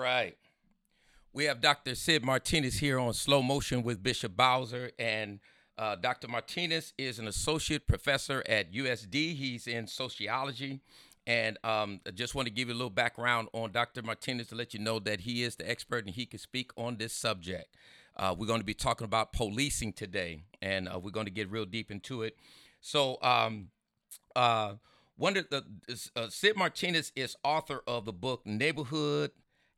right. We have Dr. Cid Martinez here on Slow Motion with Bishop Bowser. And uh, Dr. Martinez is an associate professor at USD. He's in sociology. And um, I just want to give you a little background on Dr. Martinez to let you know that he is the expert and he can speak on this subject. Uh, we're going to be talking about policing today, and uh, we're going to get real deep into it. So, um, uh, one of the uh, Cid Martinez is author of the book Neighborhood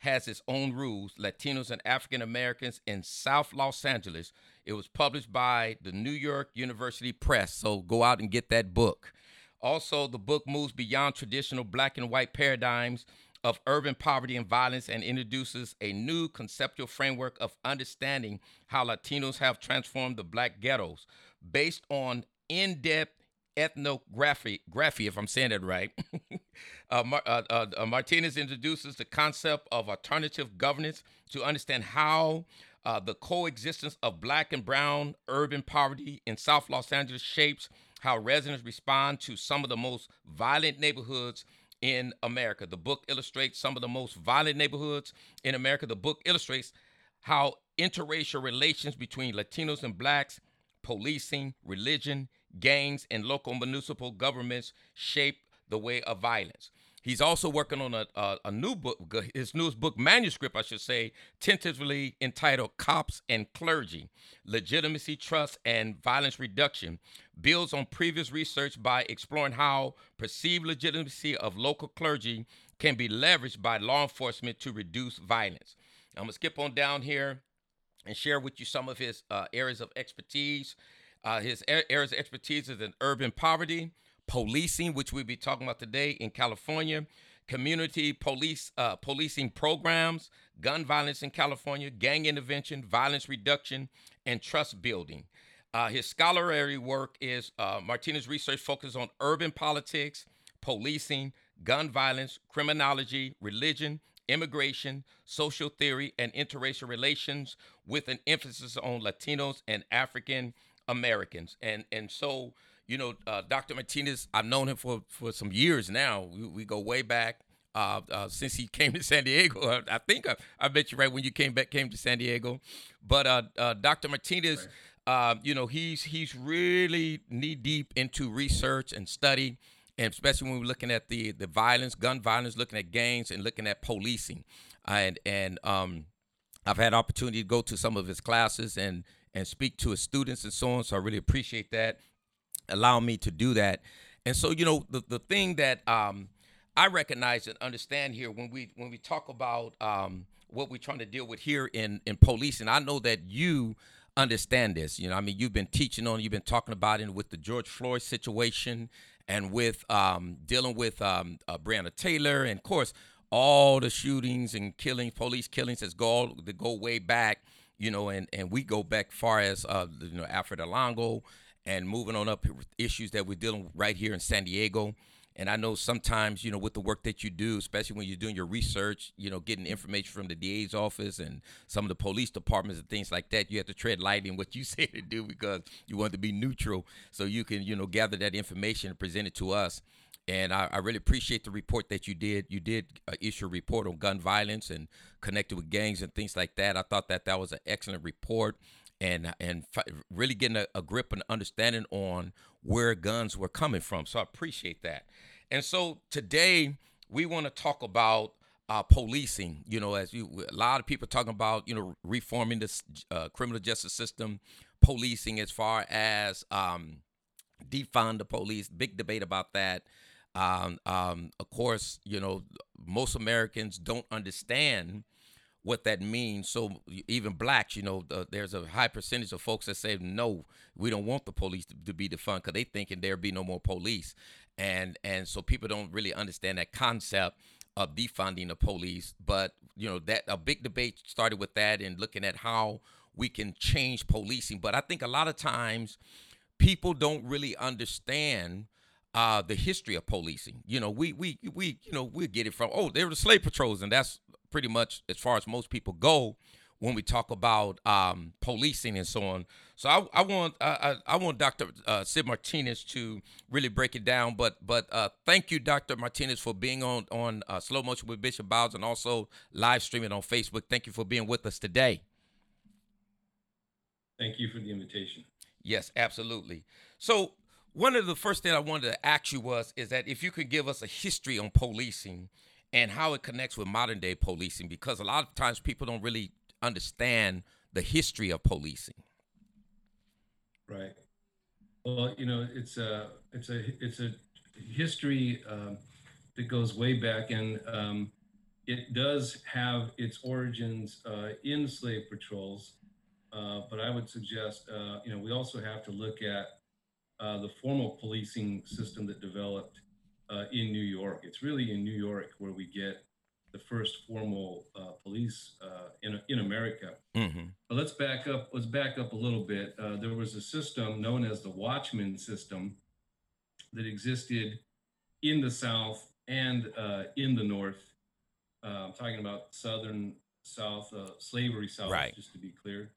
Has Its Own Rules: Latinos and African Americans in South Los Angeles. It was published by the New York University Press. So go out and get that book. Also, the book moves beyond traditional black and white paradigms of urban poverty and violence and introduces a new conceptual framework of understanding how Latinos have transformed the black ghettos based on in depth ethnography, graphy, if I'm saying that right. uh, uh, uh, uh, Martinez introduces the concept of alternative governance to understand how uh, the coexistence of black and brown urban poverty in South Los Angeles shapes how residents respond to some of the most violent neighborhoods in America. The book illustrates some of the most violent neighborhoods in America. The book illustrates how interracial relations between Latinos and blacks, policing, religion, gangs, and local municipal governments shape the way of violence. He's also working on a, a, a, new book, his newest book manuscript, I should say, tentatively entitled Cops and Clergy Legitimacy, Trust, and Violence Reduction. Builds on previous research by exploring how perceived legitimacy of local clergy can be leveraged by law enforcement to reduce violence. I'm going to skip on down here and share with you some of his uh, areas of expertise. Uh, his areas of expertise is in urban poverty policing, which we'll be talking about today in California, community police uh, policing programs, gun violence in California, gang intervention, violence reduction, and trust building. Uh, his scholarly work is uh, Martinez research focuses on urban politics, policing, gun violence, criminology, religion, immigration, social theory, and interracial relations, with an emphasis on Latinos and African Americans. And and so you know, uh, Dr. Martinez, I've known him for, for some years now. We, we go way back uh, uh, since he came to San Diego. I, think I, I bet you right when you came back came to San Diego. But uh, uh, Dr. Martinez, right. Uh, you know, he's he's really knee deep into research and study, and especially when we're looking at the the violence, gun violence, looking at gangs, and looking at policing. And and um, I've had opportunity to go to some of his classes and and speak to his students and so on. So I really appreciate that allow me to do that. And so, you know, the, the thing that um, I recognize and understand here when we when we talk about um, what we're trying to deal with here in in policing, I know that you understand this. You know, I mean, you've been teaching on, you've been talking about it with the George Floyd situation, and with um, dealing with um, uh, Breonna Taylor, and of course, all the shootings and killings, police killings, that go that go way back. You know, and and we go back far as uh, you know Alfred Olango and moving on up issues that we're dealing with right here in San Diego. And I know sometimes, you know, with the work that you do, especially when you're doing your research, you know, getting information from the DA's office and some of the police departments and things like that, you have to tread lightly in what you say to do because you want to be neutral so you can, you know, gather that information and present it to us. And I, I really appreciate the report that you did. You did uh, issue a report on gun violence and connected with gangs and things like that. I thought that that was an excellent report and and really getting a, a, grip and understanding on where guns were coming from. So I appreciate that. And so today we want to talk about uh, policing. You know, as you a lot of people talking about you know reforming the uh, criminal justice system, policing as far as um, defund the police. Big debate about that. Um, um, of course, you know most Americans don't understand what that means. So even blacks, you know, there's a high percentage of folks that say no, we don't want the police to, to be defund because they thinking there be no more police, and and so people don't really understand that concept of defunding the police. But you know that a big debate started with that and looking at how we can change policing. But I think a lot of times people don't really understand uh, the history of policing. You know, we we we you know we get it from oh they were the slave patrols and that's pretty much as far as most people go when we talk about um, policing and so on. So I, I want I, I want Dr. Uh, Cid Martinez to really break it down. But but uh, thank you, Dr. Martinez, for being on on uh, Slow Motion with Bishop Bowser and also live streaming on Facebook. Thank you for being with us today. Thank you for the invitation. Yes, absolutely. So one of the first things I wanted to ask you was is that if you could give us a history on policing and how it connects with modern day policing, because a lot of times people don't really understand the history of policing. Right. Well, you know, it's a it's a it's a history um, that goes way back, and um, it does have its origins uh, in slave patrols. Uh, but I would suggest, uh, you know, we also have to look at uh, the formal policing system that developed uh, in New York. It's really in New York where we get the first formal uh, police uh, in, in America. Mm-hmm. But let's back up. Let's back up a little bit. Uh, there was a system known as the Watchman system that existed in the South and uh, in the North. Uh, I'm talking about Southern South, uh, slavery South, right. just to be clear.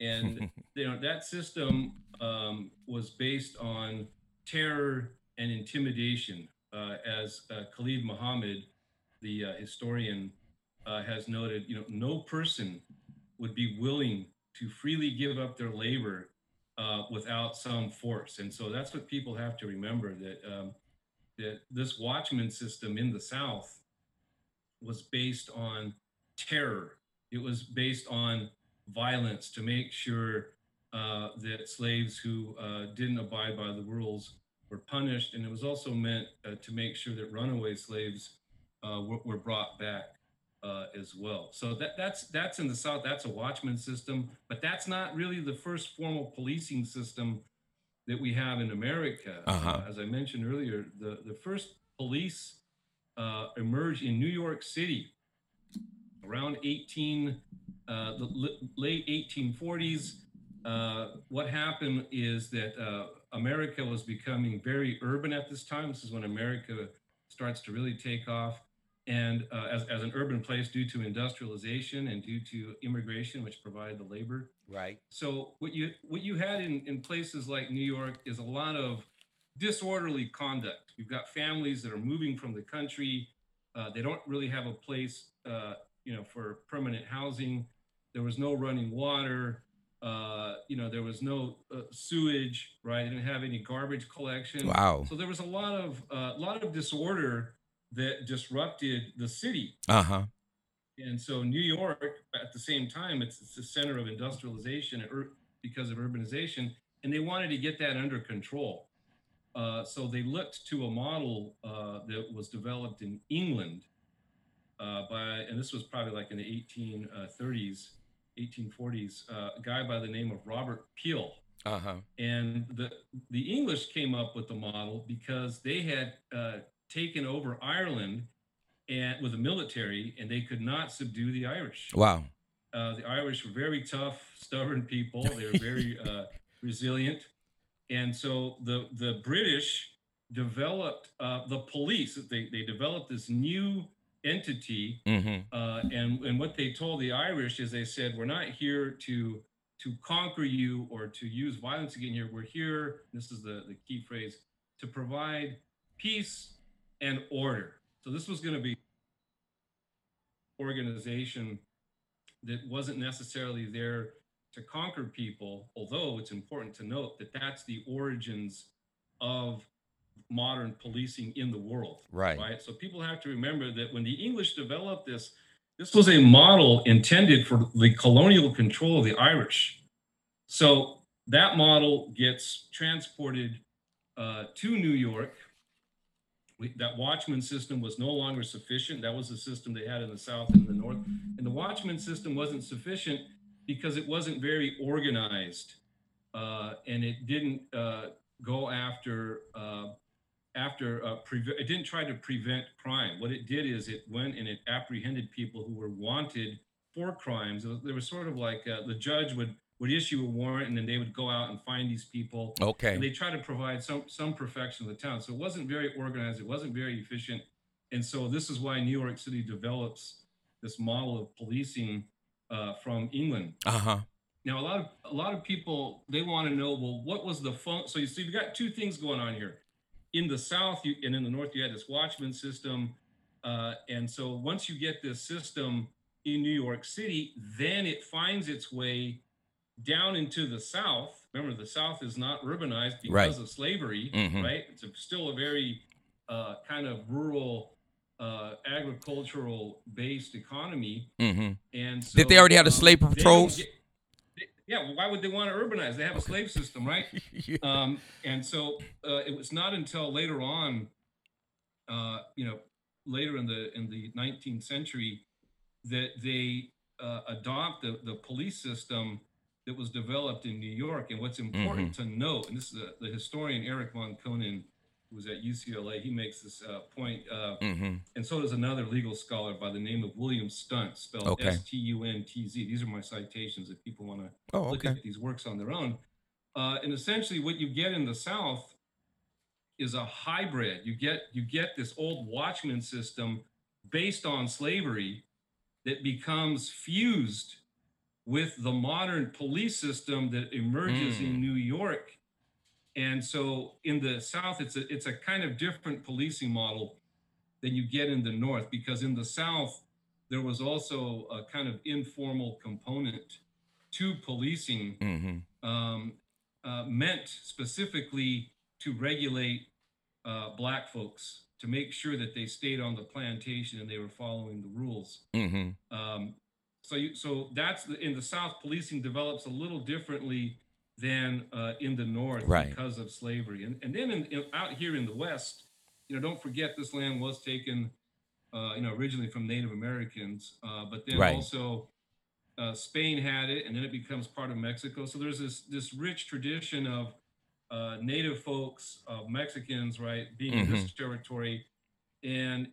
And you know that system um, was based on terror and intimidation, as Khalil Muhammad the uh, historian uh, has noted, you know, no person would be willing to freely give up their labor uh, without some force. And so that's what people have to remember that um, that this watchman system in the South was based on terror. It was based on violence to make sure uh, that slaves who uh, didn't abide by the rules were punished. And it was also meant uh, to make sure that runaway slaves uh, were, were, brought back uh, as well. So that that's that's in the South. That's a watchman system, but that's not really the first formal policing system that we have in America. Uh-huh. Uh, as I mentioned earlier, the the first police uh, emerged in New York City around 18 uh, the late 1840s. Uh, what happened is that America was becoming very urban at this time. This is when America starts to really take off and uh, as, as an urban place due to industrialization and due to immigration which provided the labor right so what you what you had in, in places like new york is a lot of disorderly conduct you've got families that are moving from the country uh, they don't really have a place uh, you know for permanent housing there was no running water uh, you know there was no uh, sewage right they didn't have any garbage collection wow so there was a lot of a uh, lot of disorder that disrupted the city. Uh huh. And so New York, at the same time, it's, it's the center of industrialization ur- because of urbanization, and they wanted to get that under control. Uh, so they looked to a model uh, that was developed in England uh, by, and this was probably like in the 1830s, 1840s, uh, a guy by the name of Robert Peel. Uh-huh. And the the English came up with the model because they had uh, taken over Ireland and with the military, and they could not subdue the Irish. Wow. Uh, the Irish were very tough, stubborn people. They were very uh, resilient, and so the the British developed uh, the police. They they developed this new entity, mm-hmm. Uh, and and what they told the Irish is they said, "We're not here to." To conquer you or to use violence again here. we're here. This is the, the key phrase to provide peace and order. So this was going to be organization that wasn't necessarily there to conquer people, although it's important to note that that's the origins of modern policing in the world. Right. Right. So people have to remember that when the English developed this, this was a model intended for the colonial control of the Irish. So that model gets transported uh, to New York we, that watchman system was no longer sufficient. That was the system they had in the South and the North. And the watchman system wasn't sufficient because it wasn't very organized uh, and it didn't uh, go after uh, after uh, it didn't try to prevent crime. What it did is it went and it apprehended people who were wanted for crimes. There was sort of like uh, the judge would would issue a warrant and then they would go out and find these people. Okay. And they try to provide some some perfection of the town. So it wasn't very organized. It wasn't very efficient. And so this is why New York City develops this model of policing uh, from England. Uh huh. now a lot of a lot of people they want to know well what was the fun so you see you've got two things going on here in the south you, and in the north you had this watchman system uh, and so once you get this system in new york city then it finds its way down into the south remember the south is not urbanized because Right. of slavery Mhm. right it's a, still a very uh, kind of rural uh, agricultural based economy hmm and so, Did they already have the um, slave they patrols? get- yeah, well, why would they want to urbanize? They have a slave system, right? yeah. Um, and so uh, it was not until later on, uh, you know, later in the in the 19th century, that they uh, adopt the, the police system that was developed in New York. And what's important to note, and this is a, the historian Eric Monkkonen, who was at UCLA, he makes this uh, point. Uh, hmm and so does another legal scholar by the name of William Stuntz, spelled Okay. S T U N T Z. These are my citations if people want to Oh, look at these works on their own. Uh, and essentially, what you get in the South is a hybrid. You get you get this old watchman system based on slavery that becomes fused with the modern police system that emerges Mm. in New York. And so in the South, it's a it's a kind of different policing model than you get in the North, because in the South, there was also a kind of informal component to policing hmm um, uh, meant specifically to regulate uh, black folks to make sure that they stayed on the plantation and they were following the rules. hmm Um, so, you, so that's the, in the South. Policing develops a little differently than uh, in the North Right. because of slavery, and and then in, in, out here in the West, you know, don't forget this land was taken, uh, you know, originally from Native Americans, uh, but then Right. also uh, Spain had it, and then it becomes part of Mexico. So there's this this rich tradition of uh, Native folks, of Mexicans, right, being in this territory, and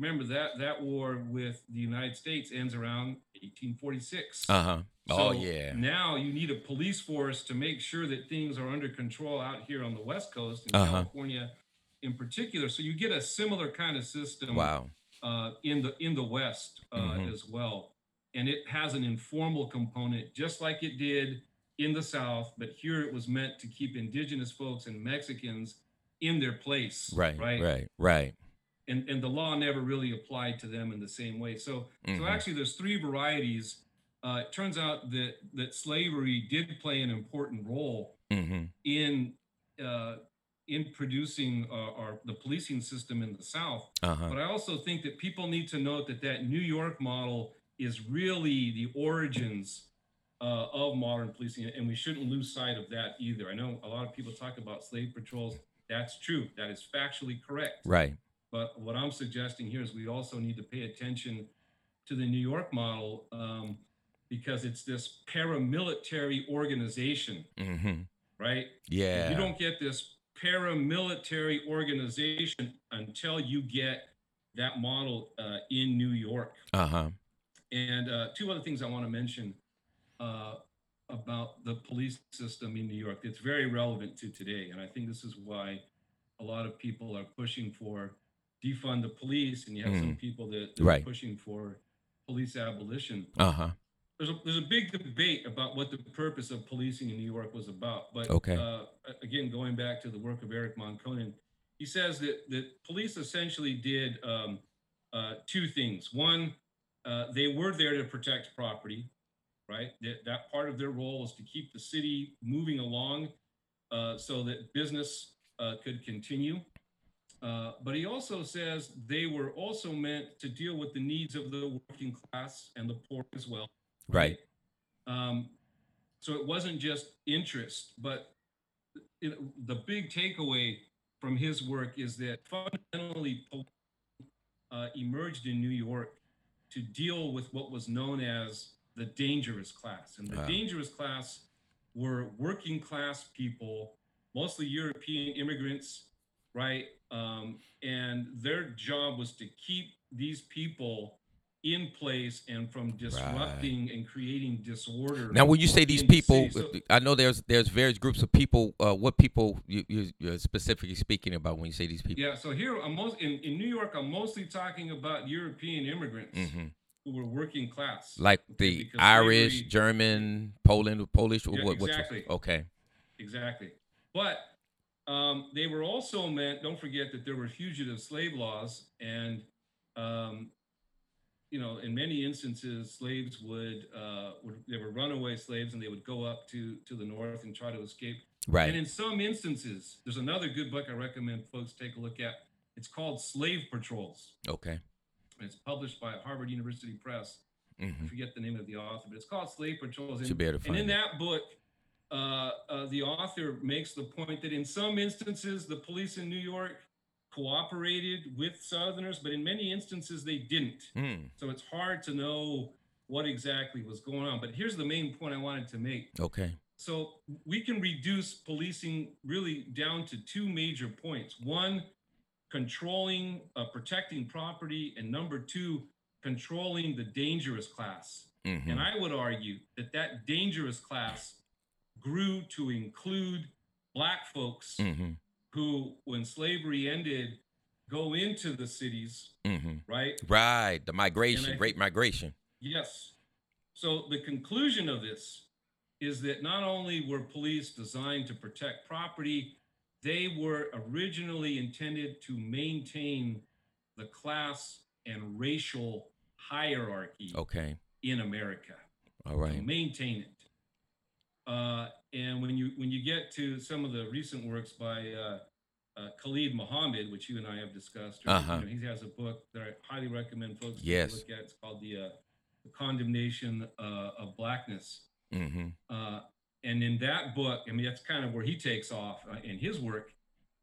remember that that war with the United States ends around 1846. Uh huh. Oh yeah. Now you need a police force to make sure that things are under control out here on the West Coast in Uh-huh. California, in particular. So you get a similar kind of system Wow. uh, in the in the West uh, Mhm. as well, and it has an informal component, just like it did in the South. But here it was meant to keep indigenous folks and Mexicans in their place. Right. Right. Right. Right. And and the law never really applied to them in the same way. So Mhm. so actually, there's three varieties. Uh, it turns out that that slavery did play an important role hmm in uh, in producing uh, our the policing system in the South. Uh huh. But I also think that people need to note that that New York model is really the origins uh, of modern policing, and we shouldn't lose sight of that either. I know a lot of people talk about slave patrols. That's true. That is factually correct. Right. But what I'm suggesting here is we also need to pay attention to the New York model um, because it's this paramilitary organization, hmm right? Yeah. You don't get this paramilitary organization until you get that model uh, in New York. Uh huh. And uh, two other things I want to mention uh, about the police system in New York that's very relevant to today. And I think this is why a lot of people are pushing for defund the police, and you have some people that, that Right. are pushing for police abolition Uh huh. there's a, there's a big debate about what the purpose of policing in New York was about. But Okay. uh, again, going back to the work of Eric Monkkonen, he says that that police essentially did um, uh, two things. One, uh, they were there to protect property, right? That, that part of their role was to keep the city moving along uh, so that business uh, could continue. Uh, but he also says they were also meant to deal with the needs of the working class and the poor as well. Right. Um, so it wasn't just interest, but know, the big takeaway from his work is that fundamentally uh, emerged in New York to deal with what was known as the dangerous class. And the Wow. dangerous class were working class people, mostly European immigrants, right? Um, and their job was to keep these people in place and from disrupting and creating disorder. Now, when you say these people. So- I know there's there's various groups of people. Uh, what people you, you, you're specifically speaking about when you say these people? Yeah, so here I'm most in, in New York, I'm mostly talking about European immigrants hmm who were working class, like the Irish, slavery, German, Poland, Polish. Yeah, what, exactly. okay. Exactly. But um, they were also meant. Don't forget that there were fugitive slave laws, and um, you know, in many instances, slaves would, uh, would they were runaway slaves, and they would go up to to the north and try to escape. Right. And in some instances, there's another good book I recommend folks take a look at. It's called Slave Patrols. Okay. It's published by Harvard University Press. Mm-hmm. I forget the name of the author, but it's called Slave Patrols. And, Should be able to find and in it. that book, the author makes the point that in some instances, the police in New York cooperated with Southerners, but in many instances they didn't. Mm. So it's hard to know what exactly was going on. But here's the main point I wanted to make. Okay. So we can reduce policing really down to two major points. One, controlling, uh, protecting property, and number two, controlling the dangerous class. Mm-hmm. And I would argue that that dangerous class grew to include black folks mm-hmm. who, when slavery ended, go into the cities, mm-hmm. right? Right, the migration, great migration. Yes. So the conclusion of this is that not only were police designed to protect property, they were originally intended to maintain the class and racial hierarchy okay. in America. All right. Maintain it. Uh, and when you when you get to some of the recent works by uh, uh, Khalil Muhammad, which you and I have discussed, or, uh-huh. you know, he has a book that I highly recommend folks yes. look at. It's called the, uh, the Condemnation uh, of Blackness. Mm-hmm. Uh, and in that book, I mean, that's kind of where he takes off uh, in his work.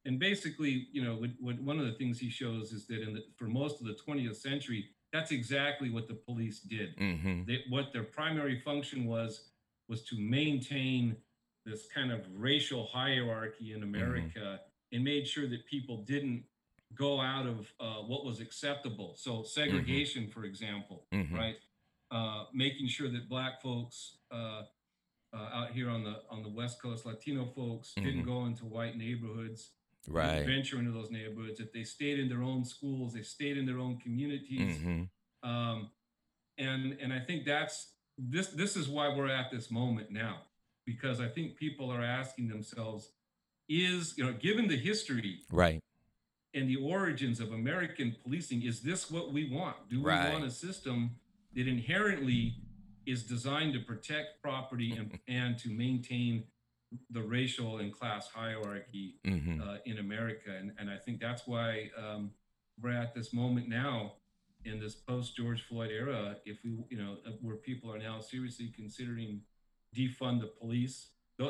And basically, you know, what, what, one of the things he shows is that in the, for most of the 20th century, that's exactly what the police did. Mm-hmm. They, what their primary function was was to maintain this kind of racial hierarchy in America mm-hmm. and made sure that people didn't go out of uh, what was acceptable. So segregation, mm-hmm. for example, mm-hmm. right? Uh, making sure that black folks uh, uh, out here on the on the West Coast, Latino folks didn't Mhm. go into white neighborhoods, Right. venture into those neighborhoods. If they stayed in their own schools, they stayed in their own communities, Mm-hmm. um, and and I think that's this this is why we're at this moment now, because I think people are asking themselves, is you know, given the history Right. and the origins of American policing, is this what we want? Do we Right. want a system that inherently is designed to protect property and, and to maintain the racial and class hierarchy Mm-hmm. uh, in America? And, and I think that's why um, we're at this moment now in this post George Floyd era. If we, you know, uh, where people are now seriously considering defund the police,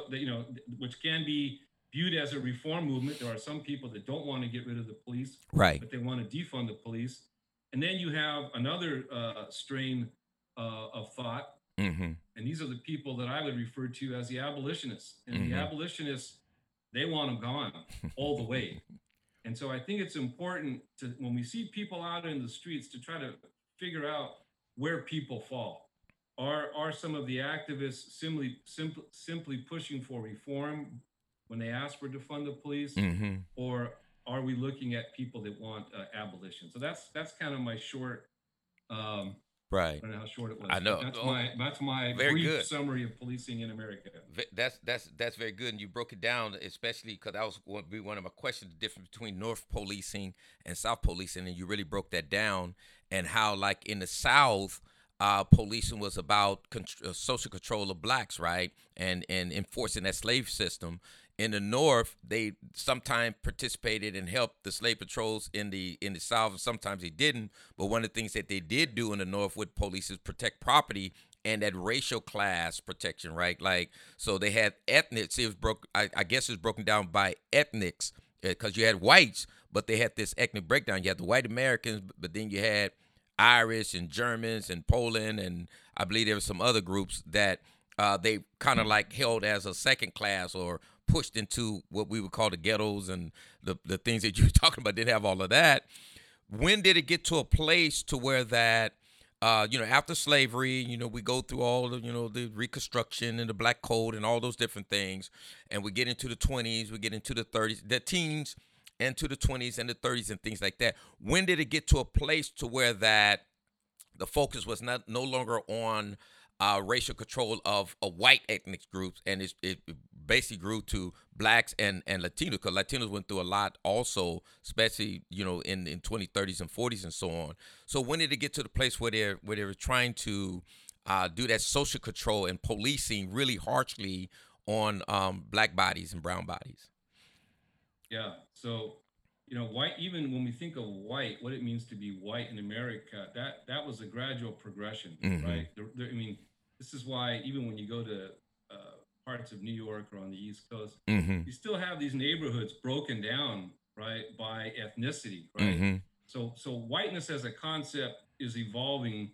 you know, which can be viewed as a reform movement. There are some people that don't want to get rid of the police, Right. but they want to defund the police. And then you have another uh, strain uh, of thought, Mm-hmm. and these are the people that I would refer to as the abolitionists. And Mhm. the abolitionists, they want them gone all the way. And so I think it's important to when we see people out in the streets to try to figure out where people fall. Are are some of the activists simply simply simply pushing for reform when they ask for defund the police, Mm-hmm. or are we looking at people that want uh, abolition? So that's that's kind of my short. Um, Right. I don't know how short it was. I know. That's Oh, my that's my very brief good. summary of policing in America. That's that's that's very good, and you broke it down, especially because that was going to be one of my questions: the difference between North policing and South policing, and you really broke that down, and how, like in the South, uh, policing was about con- uh, social control of blacks, right, and and enforcing that slave system. In the North, they sometimes participated and helped the slave patrols in the in the South, and sometimes they didn't. But one of the things that they did do in the North with police is protect property and that racial class protection, right? Like, so they had ethnics. It was broke. I, I guess it's broken down by ethnics because you had whites, but they had this ethnic breakdown. You had the white Americans, but then you had Irish and Germans and Poland, and I believe there were some other groups that uh, they kind of like held as a second class or pushed into what we would call the ghettos and the the things that you were talking about. Didn't have all of that. When did it get to a place to where that? uh, you know, after slavery, you know, we go through all the, you know, the Reconstruction and the Black Code and all those different things, and we get into the 20s, we get into the 30s, the teens, and to the 20s and the 30s and things like that. When did it get to a place to where that the focus was not no longer on uh, racial control of a white ethnic groups, and it, it basically grew to blacks and and Latinos because Latinos went through a lot also, especially you know in in 2030s and 40s and so on. So when did it get to the place where they're where they were trying to uh, do that social control and policing really harshly on um, black bodies and brown bodies? Yeah. So you know, white. Even when we think of white, what it means to be white in America, that that was a gradual progression, mm-hmm. right? There, there, I mean, this is why even when you go to parts of New York or on the East Coast, mm-hmm. you still have these neighborhoods broken down, right, by ethnicity, right? Mm-hmm. So, so whiteness as a concept is evolving,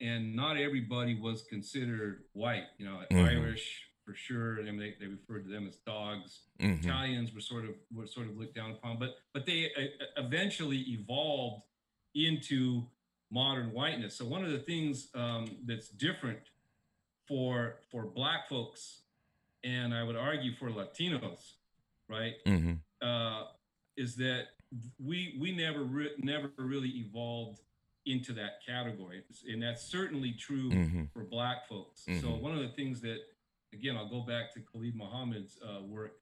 and not everybody was considered white. You know, mm-hmm. Irish for sure. I mean, they, they referred to them as dogs. Mm-hmm. Italians were sort of were sort of looked down upon, but but they uh, eventually evolved into modern whiteness. So one of the things um, that's different for for Black folks, and I would argue for Latinos, right, mm-hmm. uh, is that we we never re- never really evolved into that category, and that's certainly true mm-hmm. for Black folks. So mm-hmm. one of the things that again, I'll go back to Khalil Muhammad's uh, work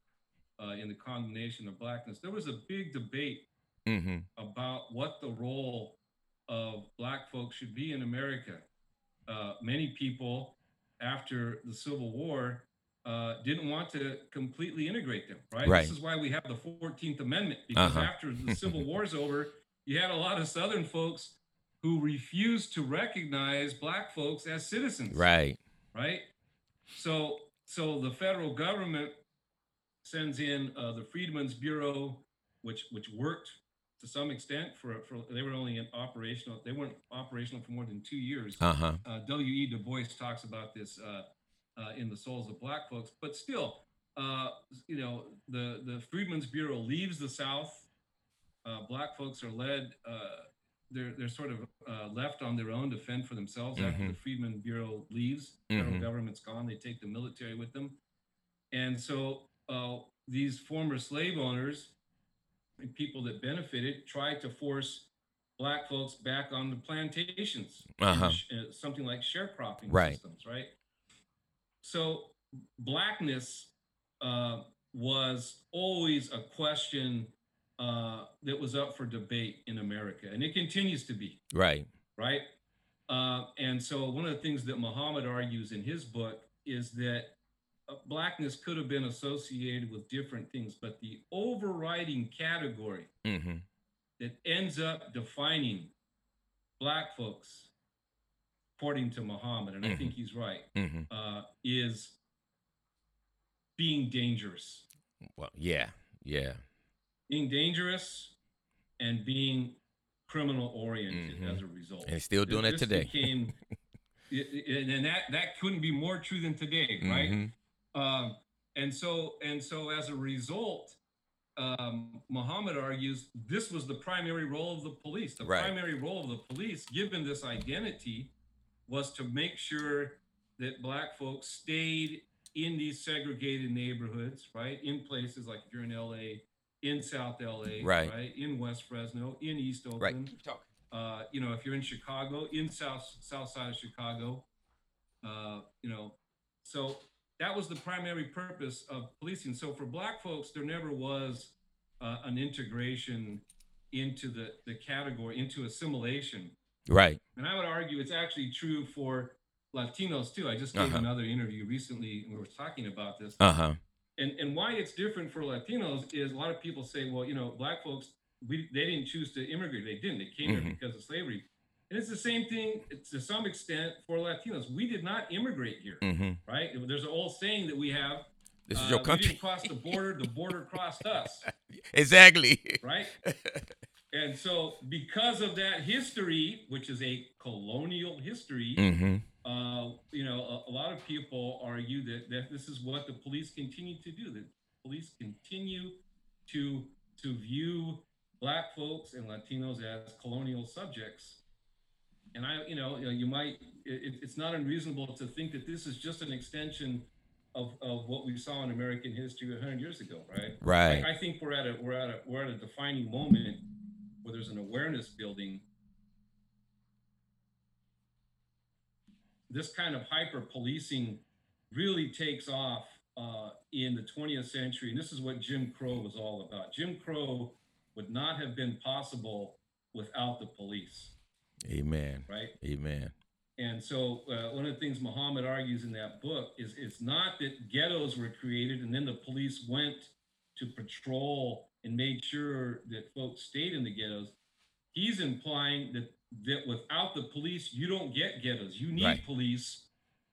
uh, in the condemnation of blackness. There was a big debate mm-hmm. about what the role of black folks should be in America. Uh, many people, after the Civil War, uh, didn't want to completely integrate them. Right? right? This is why we have the Fourteenth Amendment because uh-huh. after the Civil War's over, you had a lot of Southern folks who refused to recognize black folks as citizens. Right. Right. So, so the federal government sends in uh, the Freedmen's Bureau, which which worked to some extent for for they were only in operational they weren't operational for more than two years. Uh-huh. Uh, W. E. Du Bois talks about this uh, in the Souls of Black Folks, but still, uh, you know, the the Freedmen's Bureau leaves the South. Uh, black folks are led uh, they're they're sort of uh, left on their own to fend for themselves mm-hmm. after the Freedmen Bureau leaves. The mm-hmm. federal government's gone. They take the military with them, and so uh, these former slave owners and people that benefited tried to force black folks back on the plantations, uh-huh. uh, something like sharecropping right. systems, right? So blackness uh, was always a question uh, that was up for debate in America, and it continues to be. Right. Right. Uh, and so, one of the things that Muhammad argues in his book is that uh, blackness could have been associated with different things, but the overriding category mm-hmm. that ends up defining black folks, according to Muhammad, and mm-hmm. I think he's right, mm-hmm. uh, is being dangerous. Well, yeah, yeah being dangerous and being criminal oriented mm-hmm. as a result. And still doing it today. Became, and that that couldn't be more true than today, right? Mm-hmm. Um, and so and so as a result, um, Muhammad argues this was the primary role of the police. The right. primary role of the police, given this identity, was to make sure that black folks stayed in these segregated neighborhoods, right? In places like if you're in LA, in South LA, right. right? In West Fresno, in East Oakland. Right. Uh, you know, if you're in Chicago, in South South side of Chicago, uh, you know, so that was the primary purpose of policing. So for Black folks, there never was uh, an integration into the the category, into assimilation. Right. And I would argue it's actually true for Latinos too. I just gave uh-huh. another interview recently, and we were talking about this. Uh huh and and why it's different for Latinos is a lot of people say, well, you know, black folks, we they didn't choose to immigrate. They didn't. They came mm-hmm. here because of slavery. And it's the same thing to some extent for Latinos. We did not immigrate here, mm-hmm. right? There's an old saying that we have. This is uh, your country. We didn't cross the border; the border crossed us. exactly. Right. and so, because of that history, which is a colonial history, mm-hmm. Uh, you know, a, a, lot of people argue that, that this is what the police continue to do. That police continue to to view black folks and Latinos as colonial subjects. And I, you know, you, know, you might, it, it's not unreasonable to think that this is just an extension of, of what we saw in American history 100 years ago, right? Right. I, I think we're at a we're at a we're at a defining moment where there's an awareness building this kind of hyper policing really takes off uh, in the 20th century. And this is what Jim Crow was all about. Jim Crow would not have been possible without the police. Amen. Right? Amen. And so, uh, one of the things Muhammad argues in that book is it's not that ghettos were created and then the police went to patrol and made sure that folks stayed in the ghettos. He's implying that that without the police, you don't get ghettos. You need right. police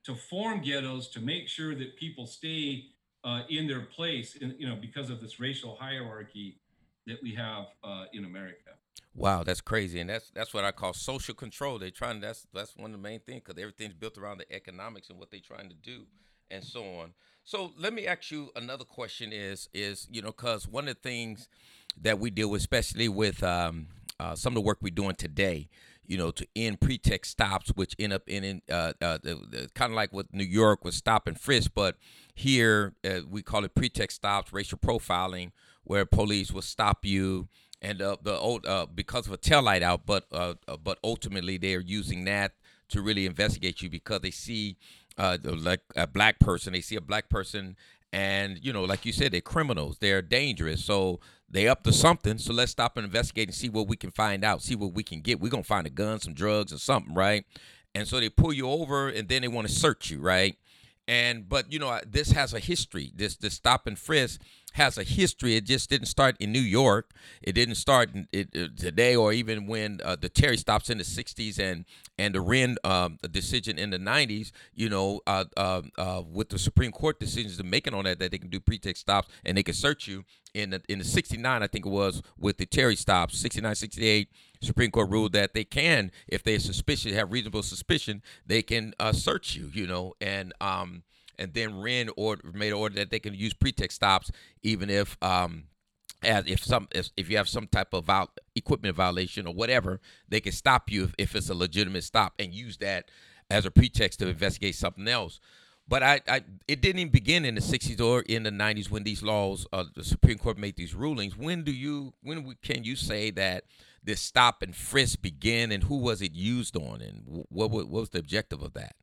to form ghettos to make sure that people stay uh, in their place, in, you know, because of this racial hierarchy that we have uh, in America. Wow, that's crazy, and that's that's what I call social control. They're trying. That's that's one of the main things because everything's built around the economics and what they're trying to do, and so on. So let me ask you another question: Is is you know because one of the things that we deal with, especially with um, uh, some of the work we're doing today, you know, to end pretext stops, which end up in uh, uh, kind of like what New York was stop and frisk, but here uh, we call it pretext stops, racial profiling, where police will stop you and uh, the old uh, because of a tail light out, but uh, uh, but ultimately they are using that to really investigate you because they see uh, like a black person, they see a black person, and you know, like you said, they're criminals, they're dangerous, so they up to something. So let's stop and investigate and see what we can find out, see what we can get. We're gonna find a gun, some drugs, or something, right? And so they pull you over, and then they want to search you, right? And but you know, this has a history. This this stop and frisk has a history. It just didn't start in New York. It didn't start in, it, uh, today, or even when uh, the Terry stops in the '60s and and the Whren um, decision in the '90s. You know, uh, uh, uh, with the Supreme Court decisions to making on that, that they can do pretext stops and they can search you in the in the '69, I think it was with the Terry stops, '69, '68. Supreme Court ruled that they can, if they're suspicious, have reasonable suspicion, they can uh, search you. You know, and um, and then Whren or made an order that they can use pretext stops even if um as if some if, if you have some type of viol- equipment violation or whatever, they can stop you if, if it's a legitimate stop and use that as a pretext to investigate something else. But I, I, it didn't even begin in the 60s or in the 90s when these laws, uh, the Supreme Court made these rulings. When do you, when we, can you say that this stop and frisk began, and who was it used on, and what, what, what was the objective of that?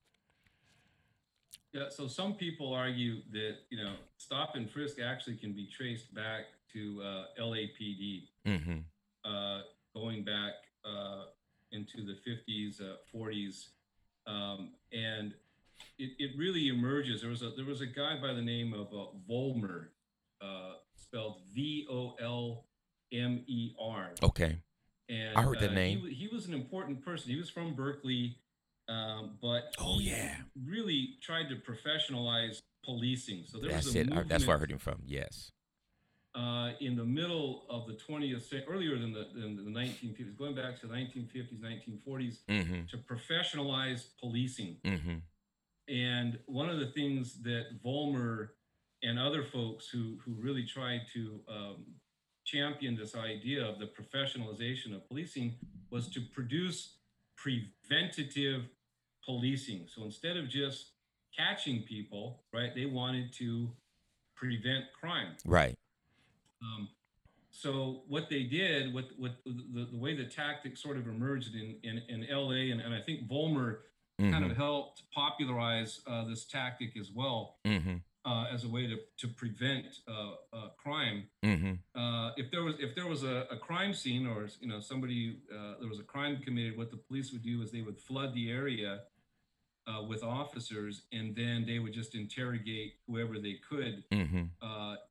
Yeah, so some people argue that you know stop and frisk actually can be traced back to uh, LAPD, mm-hmm. uh, going back uh, into the 50s, 40s, uh, um, and it, it really emerges. There was a there was a guy by the name of uh, Vollmer, uh, spelled V O L M E R. Okay. And I heard that name. He, he was an important person. He was from Berkeley um, but oh yeah, really tried to professionalize policing. So there that's was a it. Uh, that's where I heard him from. Yes. Uh, in the middle of the 20th century, earlier than the, than the 1950s, going back to the 1950s, 1940s, mm-hmm. to professionalize policing. Mm-hmm. And one of the things that Vollmer and other folks who, who really tried to um, champion this idea of the professionalization of policing was to produce preventative policing. So instead of just catching people, right, they wanted to prevent crime. Right. Um, so what they did, what what the, the way the tactic sort of emerged in in, in LA, and, and I think Vollmer mm-hmm. kind of mm-hmm. helped popularize uh, this tactic as well. Mm-hmm uh, as a way to, to prevent uh, uh, crime. Mm-hmm. Uh, if there was if there was a, a crime scene or you know somebody uh, there was a crime committed, what the police would do is they would flood the area uh, with officers, and then they would just interrogate whoever they could mm-hmm.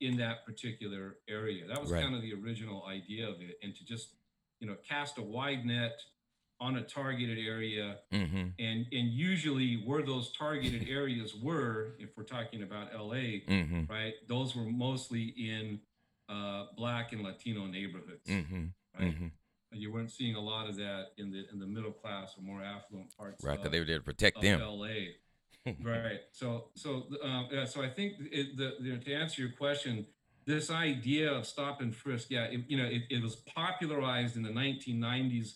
in that particular area. That was right. kind of the original idea of it, and to just you know cast a wide net on a targeted area mm-hmm. and and usually where those targeted areas were if we're talking about la mm-hmm. right those were mostly in uh, black and latino neighborhoods mm-hmm. right mm-hmm. You weren't seeing a lot of that in the in the middle class or more affluent parts right because they were there to protect them la right so so um, yeah, so i think it, the, the, to answer your question this idea of stop and frisk yeah it, you know it, it was popularized in the 1990s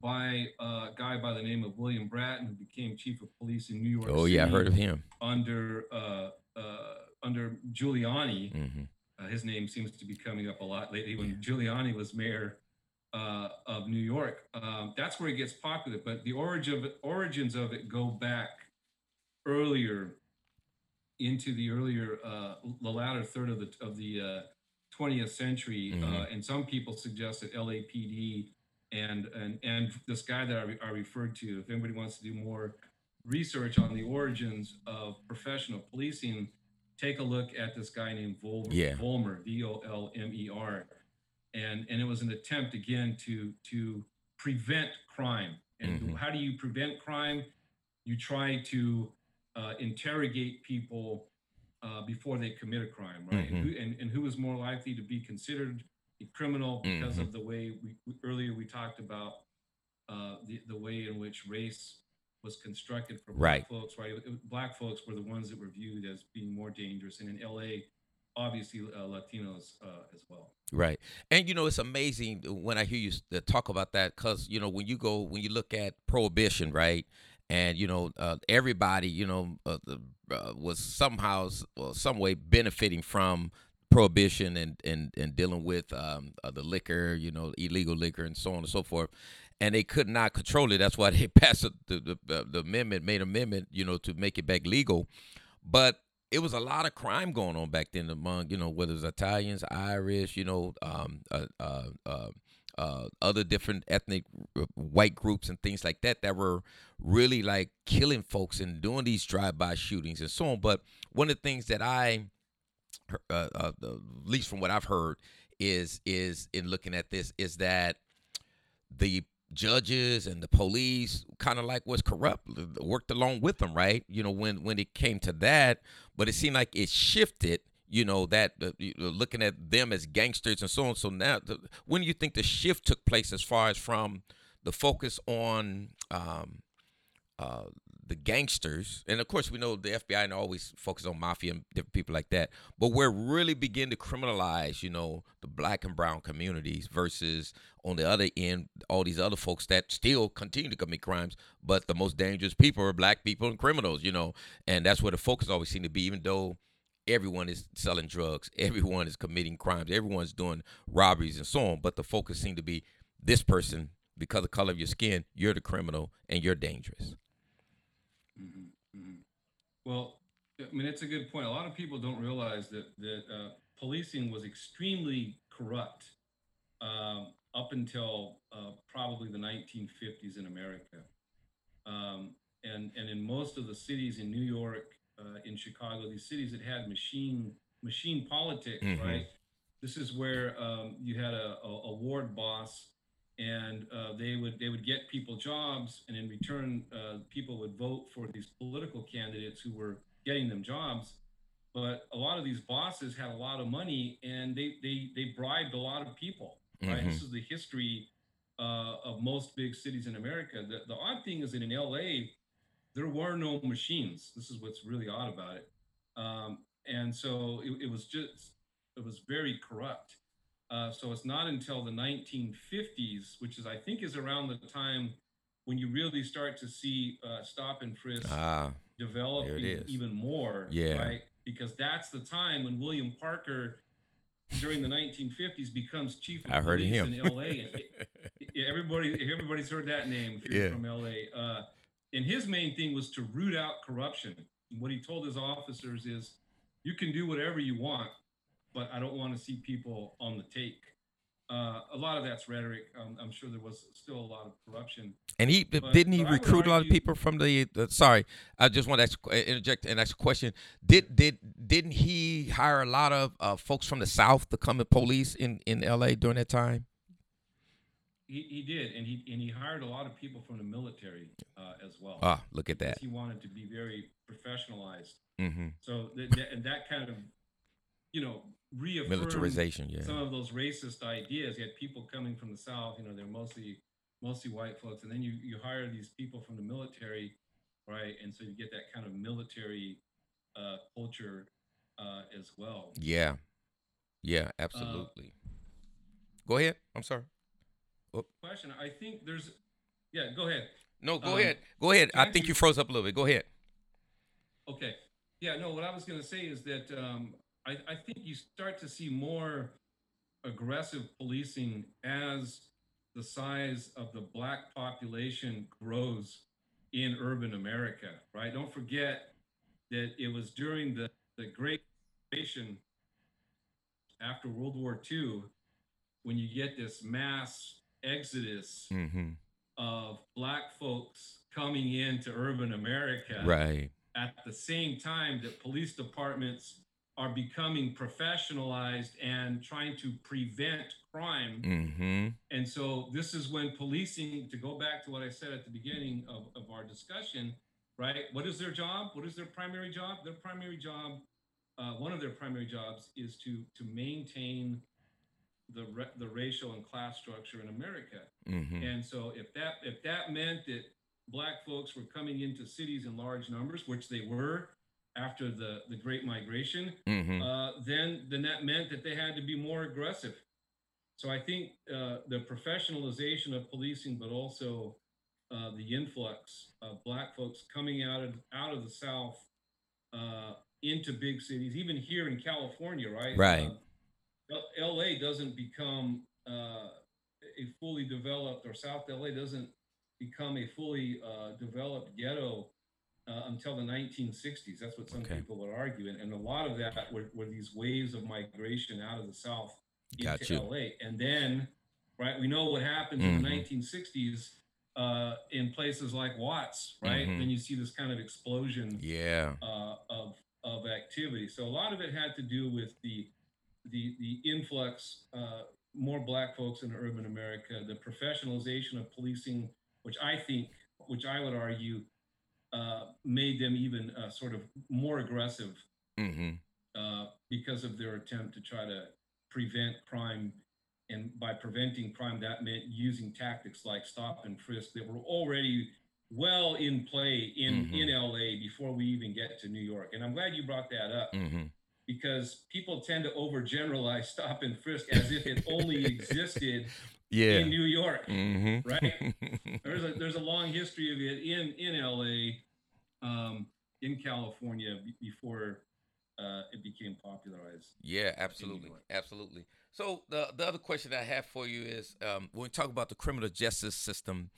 by a guy by the name of William Bratton, who became chief of police in New York. Oh yeah, I heard of him. Under uh, uh, under Giuliani, mm-hmm. uh, his name seems to be coming up a lot lately. When yeah. Giuliani was mayor uh, of New York, um, that's where it gets popular. But the origin of it, origins of it go back earlier into the earlier uh, the latter third of the of the uh, 20th century, uh, and some people suggest that LAPD and and and this guy that I, re- I referred to, if anybody wants to do more research on the origins of professional policing, take a look at this guy named Vol- Yeah. Vollmer, V O L M E R, and and it was an attempt again to to prevent crime. And Mhm. how do you prevent crime? You try to uh, interrogate people uh, before they commit a crime, right? Mhm. And, who, and, and who is more likely to be considered a criminal because Mhm. of the way we we- earlier we talked about uh, the the way in which race was constructed for Right. black folks, right? It- it- Black folks were the ones that were viewed as being more dangerous, and in LA, obviously uh, Latinos uh, as well. Right. And you know, it's amazing when I hear you talk about that because, you know, when you go, when you look at prohibition, right? And, you know, uh, everybody, you know, uh, uh, was somehow, some way benefiting from prohibition and, and, and dealing with um, uh, the liquor, you know, illegal liquor and so on and so forth. And they could not control it. That's why they passed the, the, the amendment, made amendment, you know, to make it back legal. But it was a lot of crime going on back then among you know whether it's Italians, Irish, you know, um, uh, uh, uh, uh, other different ethnic uh, white groups and things like that that were really like killing folks and doing these drive-by shootings and so on. But one of the things that I, uh, uh, at least from what I've heard, is is in looking at this is that the judges and the police kind of like was corrupt worked along with them right you know when when it came to that but it seemed like it shifted you know that uh, looking at them as gangsters and so on. So now the, when do you think the shift took place as far as from the focus on um uh the gangsters and of course we know the FBI and always focus on mafia and different people like that but we're really begin to criminalize you know the black and brown communities versus on the other end all these other folks that still continue to commit crimes but the most dangerous people are black people and criminals you know and that's where the focus always seemed to be even though everyone is selling drugs everyone is committing crimes everyone's doing robberies and so on but the focus seemed to be this person because of the color of your skin you're the criminal and you're dangerous hmm hmm Well, I mean, it's a good point. A lot of people don't realize that that uh, policing was extremely corrupt um, up until uh, probably the 1950s in America, um, and and in most of the cities in New York, uh, in Chicago, these cities that had machine machine politics, Mhm. right? This is where um, you had a, a, a ward boss and uh, they would they would get people jobs, and in return, uh, people would vote for these political candidates who were getting them jobs. But a lot of these bosses had a lot of money, and they they they bribed a lot of people. Right, Mhm. this is the history uh, of most big cities in America. The, the odd thing is that in LA, there were no machines. This is what's really odd about it. Um, and so it, it was just it was very corrupt. Uh, so it's not until the 1950s, which is I think is around the time when you really start to see uh, stop and frisk ah developing even more. Yeah. Right. Because that's the time when William Parker, during the 1950s, becomes chief of I heard police him. in LA. And everybody, everybody's heard that name Yeah. from LA. Uh, and his main thing was to root out corruption. What he told his officers is, "You can do whatever you want, but I don't want to see people on the take." Uh, a lot of that's rhetoric. Um, I'm sure there was still a lot of corruption. And he But- didn't he recruit a lot of people from the, the sorry, I just want to ask, uh, interject and ask a question. Did did didn't he hire a lot of uh, folks from the South to come and police in in L.A. during that time? He, he did, and he and he hired a lot of people from the military uh, as well. Ah, look at that. He wanted to be very professionalized. Mm-hmm. So that, that and that kind of, you know, reaffirmed Militarization, yeah. some of those racist ideas. You had people coming from the South, you know, they're mostly mostly white folks, and then you you hire these people from the military, right? And so you get that kind of military uh, culture uh, as well. Yeah, yeah, absolutely. Go ahead. I'm sorry. Question: I think there's, yeah, go ahead. No, go Um, ahead. Go ahead. I think you froze up a little bit. Go ahead. Okay. Yeah, no, what I was going to say is that um, I, I think you start to see more aggressive policing as the size of the black population grows in urban America, right? Don't forget that it was during the, the Great Migration after World War II when you get this mass exodus Mm-hmm. of black folks coming into urban America Right. at the same time that police departments are becoming professionalized and trying to prevent crime. Mm-hmm. And so this is when policing, to go back to what I said at the beginning of, of our discussion, right? What is their job? What is their primary job? Their primary job, uh, one of their primary jobs is to to maintain the ra- the racial and class structure in America. Mm-hmm. And so if that if that meant that black folks were coming into cities in large numbers, which they were after the the Great Migration, Mm-hmm. uh, then then that meant that they had to be more aggressive. So I think uh, the professionalization of policing, but also uh, the influx of black folks coming out of out of the South uh, into big cities, even here in California, right? Right. Uh, L- LA doesn't become uh, a fully developed, or South LA doesn't become a fully uh, developed ghetto uh, until the 1960s. That's what some Okay. people would argue, and, and a lot of that were, were these waves of migration out of the South Got into you. LA, and then right, we know what happens in the Mhm. 1960s uh, in places like Watts, right? Mhm. Then you see this kind of explosion Yeah. uh, of of activity. So a lot of it had to do with the the the influx, uh, more black folks in urban America, the professionalization of policing, which I think, which I would argue, uh, made them even uh, sort of more aggressive Mm-hmm. uh, because of their attempt to try to prevent crime. And by preventing crime, that meant using tactics like stop and frisk that were already well in play in, Mhm. in LA before we even get to New York. And I'm glad you brought that up Mm-hmm. because people tend to overgeneralize stop and frisk as if it only existed Yeah. in New York. Mm-hmm. Right? There's a there's a long history of it in in LA, um, in California be- before uh, it became popularized. Yeah, absolutely, absolutely. So the the other question I have for you is, um, when we talk about the criminal justice system,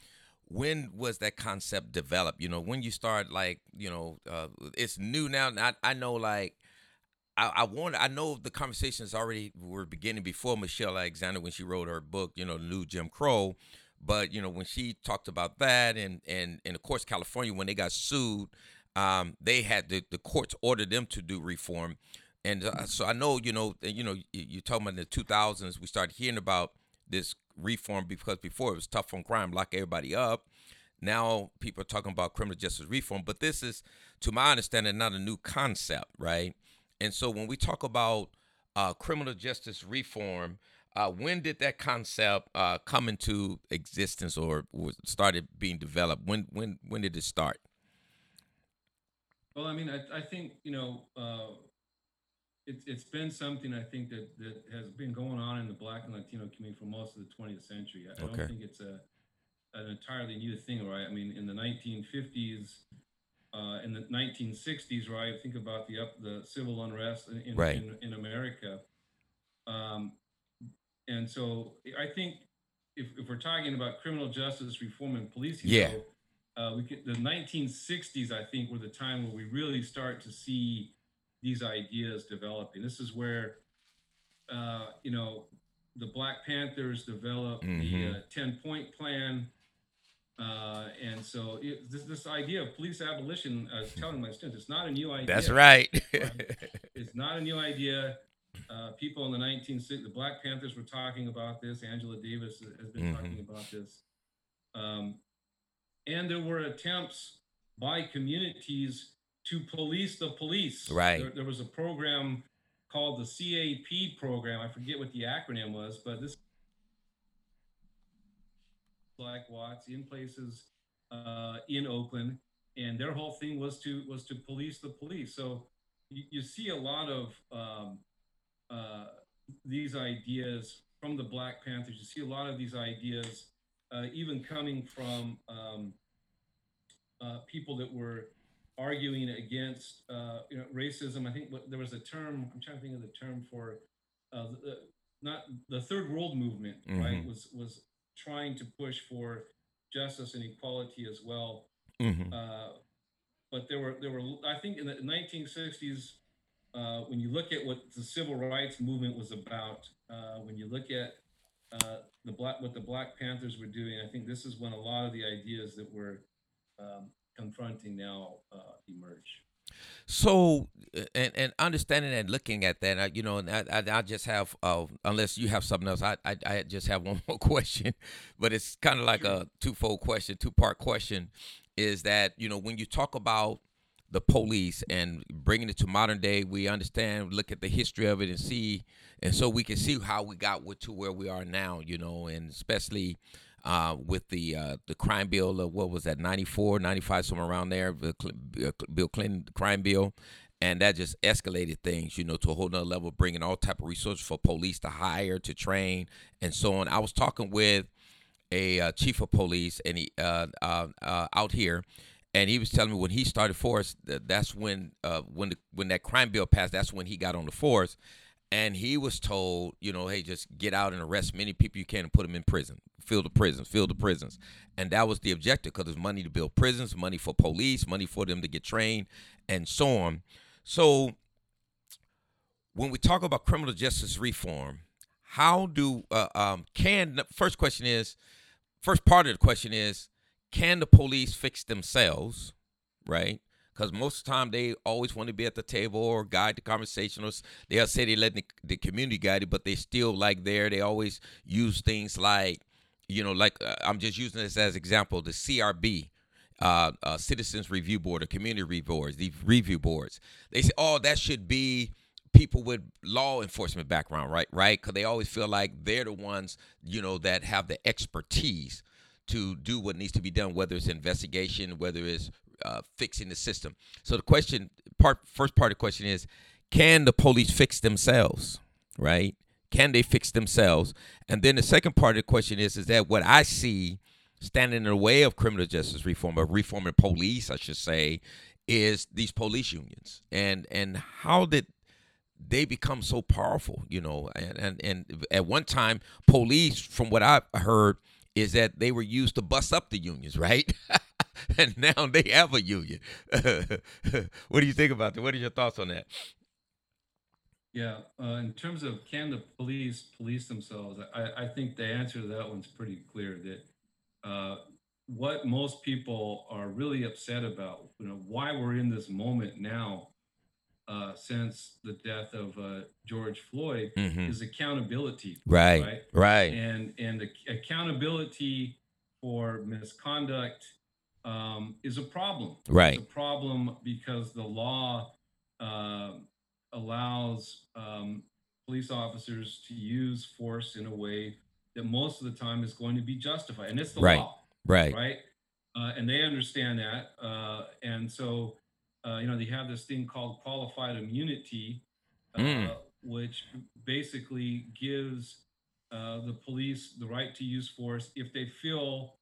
when was that concept developed? You know, when you start like, you know, uh, it's new now. I I know like. I, I want. I know the conversations already were beginning before Michelle Alexander when she wrote her book, you know, New Jim Crow. But you know, when she talked about that, and and and of course, California when they got sued, um, they had the the courts ordered them to do reform, and uh, so I know you know you know you, you're talking about in the 2000s we started hearing about this reform because before it was tough on crime, lock everybody up. Now people are talking about criminal justice reform, but this is, to my understanding, not a new concept, right? And so when we talk about uh, criminal justice reform, uh, when did that concept uh, come into existence or was started being developed? When when when did it start? Well, I mean, I, I think you know, uh, it's it's been something I think that that has been going on in the Black and Latino community for most of the 20th century. I, I don't think it's a an entirely new thing, right? I mean, in the 1950s, uh, in the 1960s, right? Think about the up the civil unrest in in, Right. in, in America, um, and so I think if, if we're talking about criminal justice reform and policing, Yeah. uh, we could, the 1960s, I think, were the time where we really start to see these ideas developing. This is where, uh, you know, the Black Panthers developed the Mhm. uh, 10 point plan. Uh, and so it, this, this idea of police abolition, I was telling my students, it's not a new idea. That's right. It's not a new idea. Uh, people in the 1960s, the Black Panthers were talking about this. Angela Davis has been Mhm. talking about this. Um, and there were attempts by communities to police the police. Right. There, there was a program called the CAP program. I forget what the acronym was, but this like Watts in places uh, in Oakland, and their whole thing was to was to police the police. So you, you see a lot of um, uh, these ideas from the Black Panthers. You see a lot of these ideas uh, even coming from um, uh, people that were arguing against uh, you know racism. I think what, there was a term. I'm trying to think of the term for uh, the, not the Third World Movement. Right Mhm. was was trying to push for justice and equality as well. Mm-hmm. Uh, but there were there were I think in the 1960s uh, when you look at what the civil rights movement was about, uh, when you look at uh, the black what the Black Panthers were doing, I think this is when a lot of the ideas that we're um, confronting now uh, emerge. So, and, and understanding and looking at that, you know, and I, I, I just have, uh, unless you have something else, I, I, I just have one more question, but it's kind of like a twofold question, two part question. Is that you know when you talk about the police and bringing it to modern day, we understand, look at the history of it, and see, and so we can see how we got to where we are now, you know, and especially uh, with the uh, the crime bill of what was that 94 95 somewhere around there bill clinton crime bill. And that just escalated things you know to a whole nother level bringing all type of resources for police to hire to train and so on. I was talking with a uh, chief of police and he uh, uh, uh, out here and he was telling me when he started force that's when when the, when that crime bill passed that's when he got on the force. And he was told, you know, hey, just get out and arrest many people you can and put them in prison, fill the prisons, fill the prisons, and that was the objective because there's money to build prisons, money for police, money for them to get trained, and so on. So, when we talk about criminal justice reform, how do uh, um, can first question is, first part of the question is, can the police fix themselves, right? because most of the time they always want to be at the table or guide the conversation or they'll say they let the, the community guide it but they still like there they always use things like you know like uh, i'm just using this as example the crb uh, uh, citizens review board or community review boards these review boards they say oh that should be people with law enforcement background right right because they always feel like they're the ones you know that have the expertise to do what needs to be done, whether it's investigation, whether it's uh, fixing the system. So the question, part first part of the question is, can the police fix themselves? Right? Can they fix themselves? And then the second part of the question is, is that what I see standing in the way of criminal justice reform, or reforming police, I should say, is these police unions, and and how did they become so powerful? You know, and and, and at one time, police, from what I've heard, is that they were used to bust up the unions, right? and now they have a union. what do you think about that? What are your thoughts on that? Yeah, uh, in terms of can the police police themselves, I, I think the answer to that one's pretty clear. That uh, what most people are really upset about, you know, why we're in this moment now, uh, since the death of uh, George Floyd, mm-hmm. is accountability. Right, right, right, and and accountability for misconduct um, is a problem. Right. It's a problem because the law uh, allows um, police officers to use force in a way that most of the time is going to be justified, and it's the right. law. Right. Right. Uh, and they understand that, uh, and so uh, you know they have this thing called qualified immunity, mm. which basically gives uh, the police the right to use force if they feel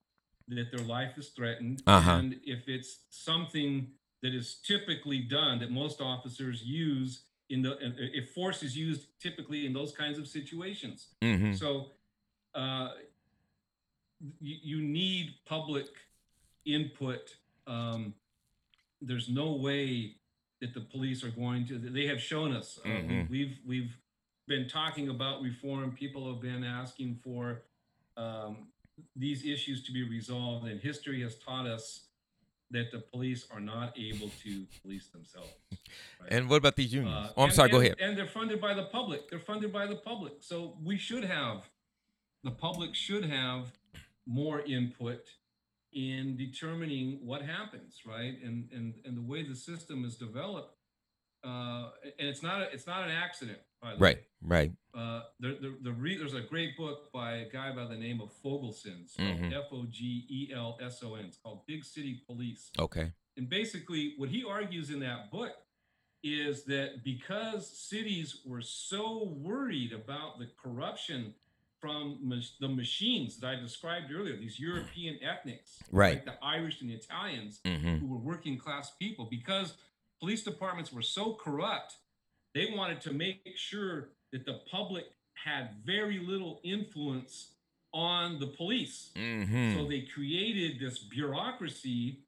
that their life is threatened, uh-huh. and if it's something that is typically done that most officers use in the if force is used typically in those kinds of situations. Mm-hmm. So uh, you, you, need public input. Um, there's no way that the police are going to. They have shown us. Uh, mm-hmm. we've we've been talking about reform. People have been asking for um, these issues to be resolved, and history has taught us that the police are not able to police themselves. Right? And what about these unions? Uh, oh, I'm and, sorry. And, go ahead. And they're funded by the public. They're funded by the public. So we should have the public should have more input in determining what happens, right? And and and the way the system is developed, uh, and it's not a, it's not an accident, by the right, way. Right, uh, the, the, the re- there's a great book by a guy by the name of Fogelson, mm-hmm. F O G E L S O N. It's called Big City Police. Okay. And basically, what he argues in that book is that because cities were so worried about the corruption from mach- the machines that I described earlier, these European ethnics, right? Like the Irish and the Italians, mm-hmm. who were working class people, because police departments were so corrupt, they wanted to make sure that the public had very little influence on the police. Mm-hmm. So they created this bureaucracy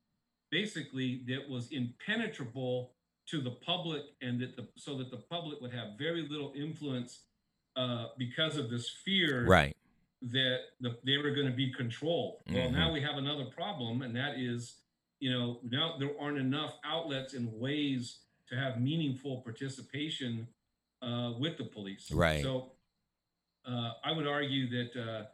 basically that was impenetrable to the public and that the so that the public would have very little influence uh, because of this fear Right. that the, they were going to be controlled. Well, Mhm. now we have another problem, and that is, you know, now there aren't enough outlets and ways to have meaningful participation uh, with the police. Right. So uh, I would argue that uh,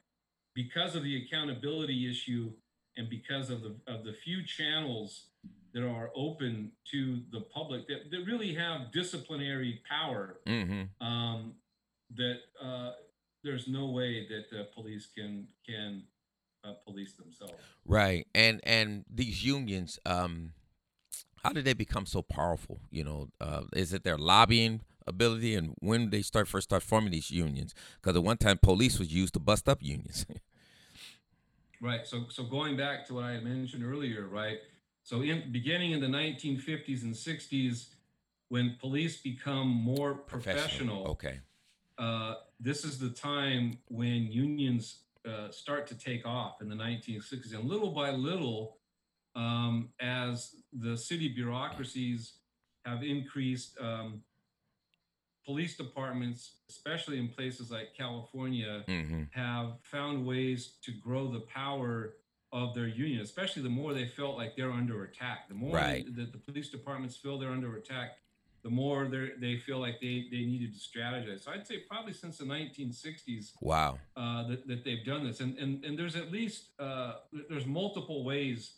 because of the accountability issue and because of the of the few channels that are open to the public that, that really have disciplinary power Mm-hmm. um, that uh, there's no way that the police can can uh, police themselves. Right. And and these unions, um, how did they become so powerful? You know, uh, is it their lobbying ability, and when they start first start forming these unions? Because at one time, police was used to bust up unions. Right. So so going back to what I had mentioned earlier, right? So in beginning in the 1950s and 60s, when police become more professional, Okay. uh, this is the time when unions uh, start to take off in the 1960s. And little by little, um, as the city bureaucracies have increased, um, police departments, especially in places like California, Mm-hmm. have found ways to grow the power of their union, especially the more they felt like they're under attack. The more Right. that the police departments feel they're under attack, the more they they feel like they, they needed to strategize. So I'd say probably since the 1960s Wow. uh, that, that they've done this. And, and, and there's at least, uh, there's multiple ways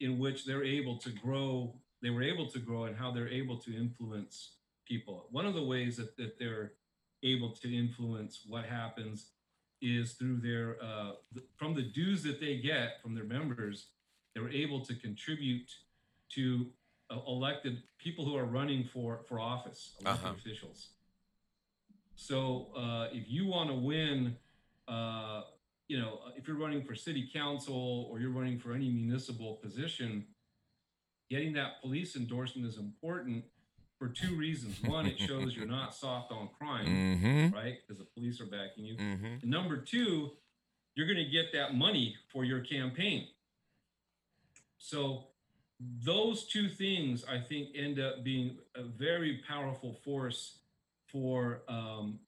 in which they're able to grow, they were able to grow and how they're able to influence people. One of the ways that, that they're able to influence what happens is through their, uh, from the dues that they get from their members, they're able to contribute to elected people who are running for, for office, elected Uh-huh. officials. So uh, if you want to win, uh, you know, if you're running for city council or you're running for any municipal position, getting that police endorsement is important for two reasons. One, it shows you're not soft on crime, Mm-hmm. right? Because the police are backing you. Mm-hmm. Number two, you're going to get that money for your campaign. So those two things, I think, end up being a very powerful force for um,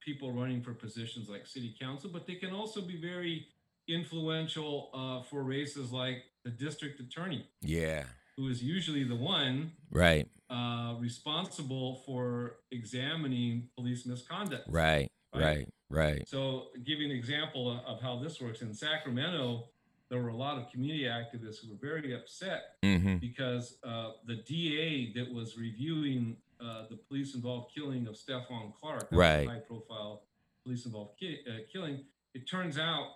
people running for positions like city council, but they can also be very influential uh, for races like the district attorney, Yeah. who is usually the one Right. uh, responsible for examining police misconduct. Right. Right. Right. Right. So, give you an example of- of how this works. In Sacramento, there were a lot of community activists who were very upset Mm-hmm. because uh, the DA that was reviewing uh, the police involved killing of Stephon Clark, that was a Right. high profile police involved ki- uh, killing, it turns out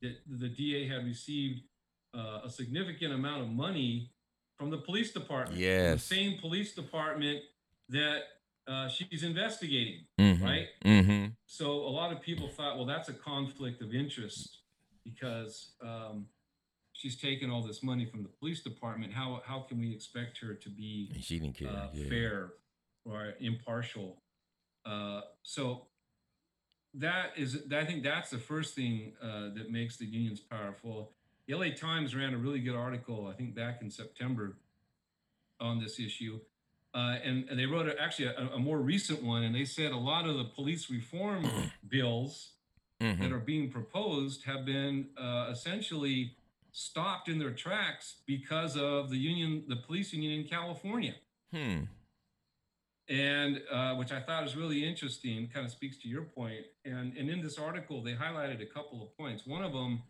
that the DA had received uh, a significant amount of money from the police department. Yes. The same police department that uh, she's investigating. Mm-hmm. Right? Mm-hmm. So a lot of people thought, well, that's a conflict of interest because um, she's taken all this money from the police department. How how can we expect her to be she didn't care. uh, yeah. fair or impartial? Uh, so that is, I think that's the first thing uh, that makes the unions powerful. The LA Times ran a really good article, I think, back in September on this issue. Uh, and, and they wrote actually a, a more recent one, and they said a lot of the police reform bills Mhm. that are being proposed have been uh, essentially stopped in their tracks because of the union, the police union in California, Hmm. and uh, which I thought is really interesting. Kind of speaks to your point. And and in this article, they highlighted a couple of points. One of them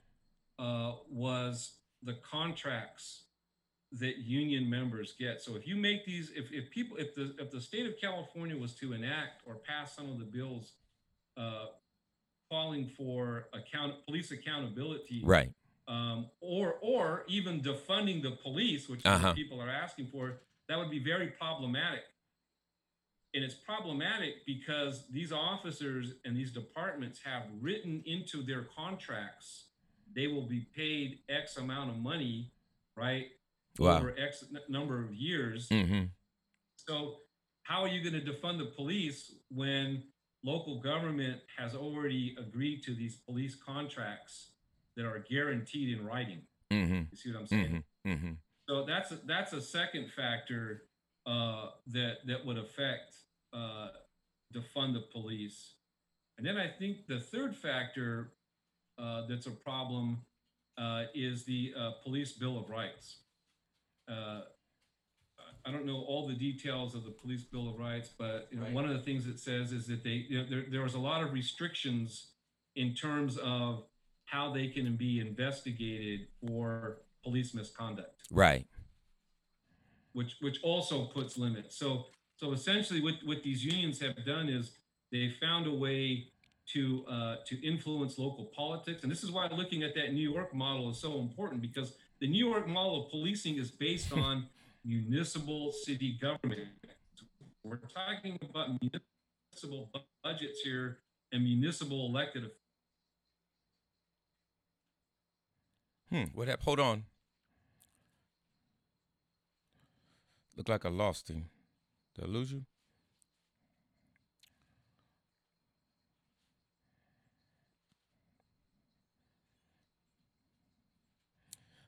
uh, was the contracts that union members get. So if you make these, if, if people, if the if the state of California was to enact or pass some of the bills uh, calling for account police accountability, Right. um, or or even defunding the police, which Uh-huh. people are asking for, that would be very problematic. And it's problematic because these officers and these departments have written into their contracts they will be paid X amount of money, right, Wow. over X n- number of years. Mm-hmm. So, how are you going to defund the police when local government has already agreed to these police contracts that are guaranteed in writing? Mm-hmm. You see what I'm saying? Mm-hmm. Mm-hmm. So that's a, that's a second factor uh, that that would affect uh, defund the police. And then I think the third factor uh, that's a problem uh, is the uh, Police Bill of Rights. I don't know all the details of the Police Bill of Rights, but you know, right. one of the things it says is that they you know, there, there was a lot of restrictions in terms of how they can be investigated for police misconduct. Right. Which which also puts limits. So so essentially, what what these unions have done is they found a way to uh, to influence local politics, and this is why looking at that New York model is so important because the New York model of policing is based on municipal city government. We're talking about municipal budgets here and municipal elected. Hmm. What happened? Hold on. Look like I lost him. Did I lose you?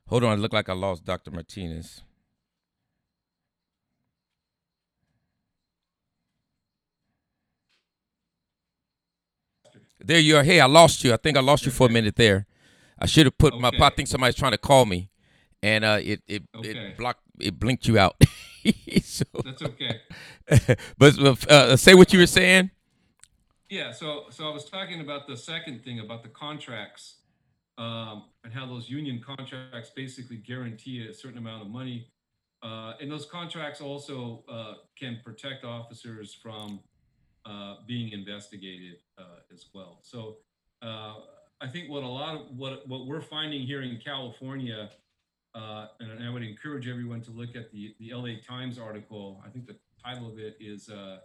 Hold on. It looked like I lost Dr. Martinez. There you are. Hey, I lost you. I think I lost you for a minute there. I should have put okay. my. I think somebody's trying to call me, and uh, it it okay. it blocked. It blinked you out. so, That's okay. but uh, say what you were saying. Yeah. So so I was talking about the second thing about the contracts, um, and how those union contracts basically guarantee a certain amount of money, uh, and those contracts also uh, can protect officers from uh, being investigated uh, as well. So uh, I think what a lot of what what we're finding here in California, uh, and I would encourage everyone to look at the the LA Times article. I think the title of it is I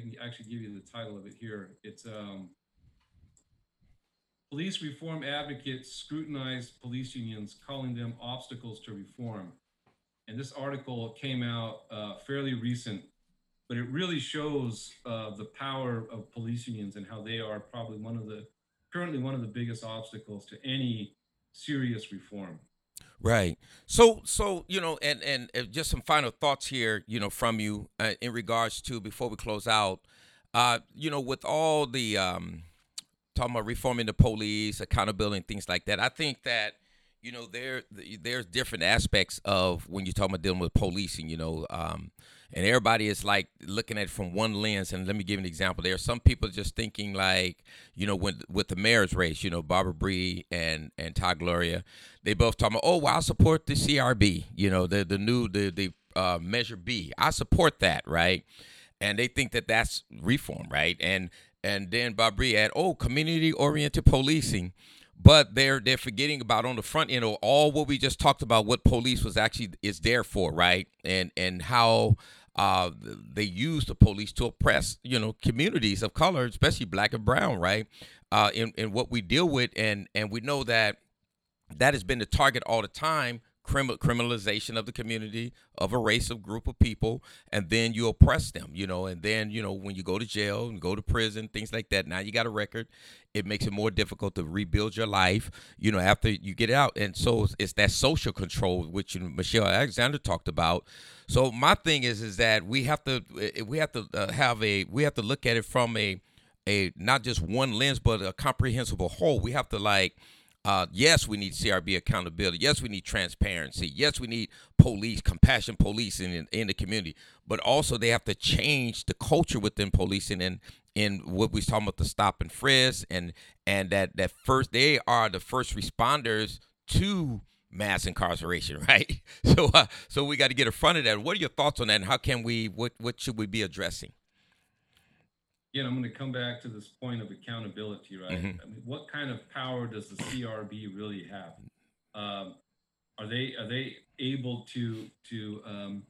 can actually give you the title of it here. It's um, Police reform advocates scrutinize police unions, calling them obstacles to reform. And this article came out uh, fairly recent but it really shows uh, the power of police unions and how they are probably one of the currently one of the biggest obstacles to any serious reform. Right. So, so you know, and and uh, just some final thoughts here, you know, from you uh, in regards to before we close out, uh, you know, with all the um, talking about reforming the police, accountability, and things like that. I think that you know there there's different aspects of when you're talking about dealing with policing. You know, um, and everybody is like looking at it from one lens. And let me give an example. There are some people just thinking like, you know, when with the mayor's race, you know, Barbara Bry and and Todd Gloria, they both talking about, oh, well, I support the CRB, you know, the the new the the uh, Measure B. I support that, right? And they think that that's reform, right? And and then barbara at oh, community oriented policing but they're they're forgetting about on the front end of all what we just talked about what police was actually is there for right and and how uh, they use the police to oppress, you know, communities of color, especially black and brown, right? Uh, in, in what we deal with, and and we know that that has been the target all the time criminalization of the community of a race of group of people and then you oppress them you know and then you know when you go to jail and go to prison things like that now you got a record. It makes it more difficult to rebuild your life you know after you get out. And so it's, that social control which michelle alexander talked about. So my thing is is that we have to eh, we have to uh, have a we have to look at it from a a not just one lens but a comprehensible whole. We have to like uh, yes, we need CRB accountability. Yes, we need transparency. Yes, we need police, compassion policing in, in the community. But also, they have to change the culture within policing and in what we're talking about the stop and frisk and and that that first they are the first responders to mass incarceration, right? So uh, so we got to get in front of that. What are your thoughts on that? And how can we what what should we be addressing? Again, I'm going to come back to this point of accountability, right? Mm-hmm. I mean, what kind of power does the CRB really have? Um, are they are they able to to um,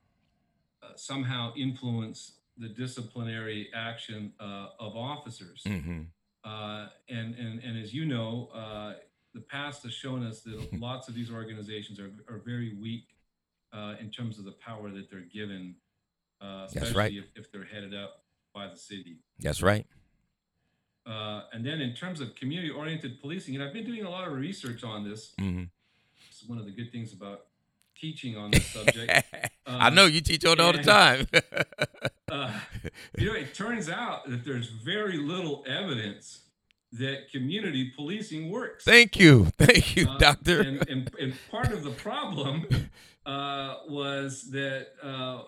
uh, somehow influence the disciplinary action uh, of officers? Mm-hmm. Uh, and and and as you know, uh, the past has shown us that lots of these organizations are are very weak uh, in terms of the power that they're given, uh, especially right. if, if they're headed up by the city. That's right. Uh, and then in terms of community oriented policing, and I've been doing a lot of research on this. Mm-hmm. Is one of the good things about teaching on this subject. I know you teach on it all the time. uh, you know, it turns out that there's very little evidence that community policing works. Thank you, thank you, Uh, doctor. And, and, and part of the problem uh, was that uh,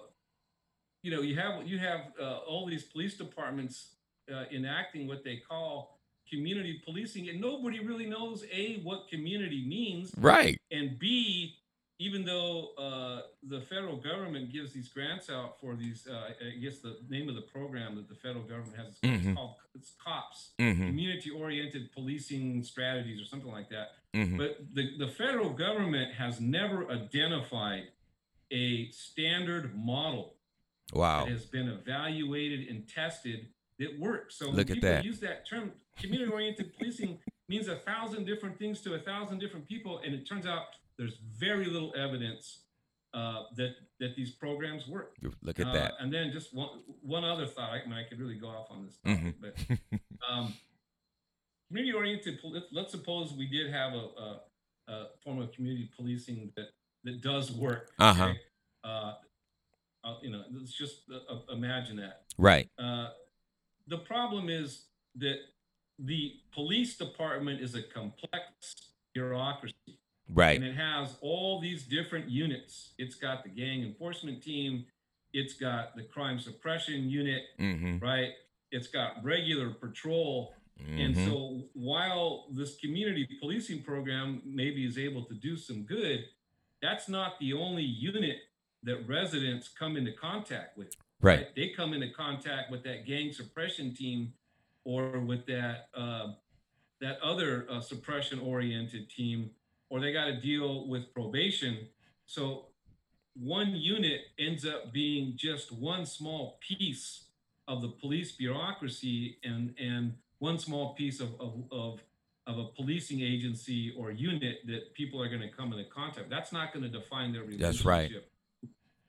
you know you have you have uh, all these police departments uh, enacting what they call community policing, and nobody really knows a what community means, right. and b even though uh, the federal government gives these grants out for these, uh, I guess the name of the program that the federal government has is Mhm. it's called it's COPS, Mm-hmm. community-oriented policing strategies, or something like that. Mm-hmm. But the, the federal government has never identified a standard model Wow. that has been evaluated and tested that works. So when Look at people that. use that term, community-oriented policing means a thousand different things to a thousand different people, and it turns out there's very little evidence uh, that that these programs work. Look at Uh, that. And then just one one other thought. I mean, I could really go off on this Mhm. but um, community oriented. Let's, suppose we did have a, a, a form of community policing that that does work. Uh-huh. okay? Uh, uh, you know, let's just uh, uh, imagine that. Right. Uh, the problem is that the police department is a complex bureaucracy Right. and it has all these different units. It's got the gang enforcement team, it's got the crime suppression unit, Mm-hmm. right? It's got regular patrol. And Mhm. so while this community policing program maybe is able to do some good, that's not the only unit that residents come into contact with. Right. They come into contact with that gang suppression team or with that uh, that other uh, suppression oriented team, or they got to deal with probation. So one unit ends up being just one small piece of the police bureaucracy and and one small piece of of, of of a policing agency or unit that people are going to come into contact. That's not going to define their relationship. That's right.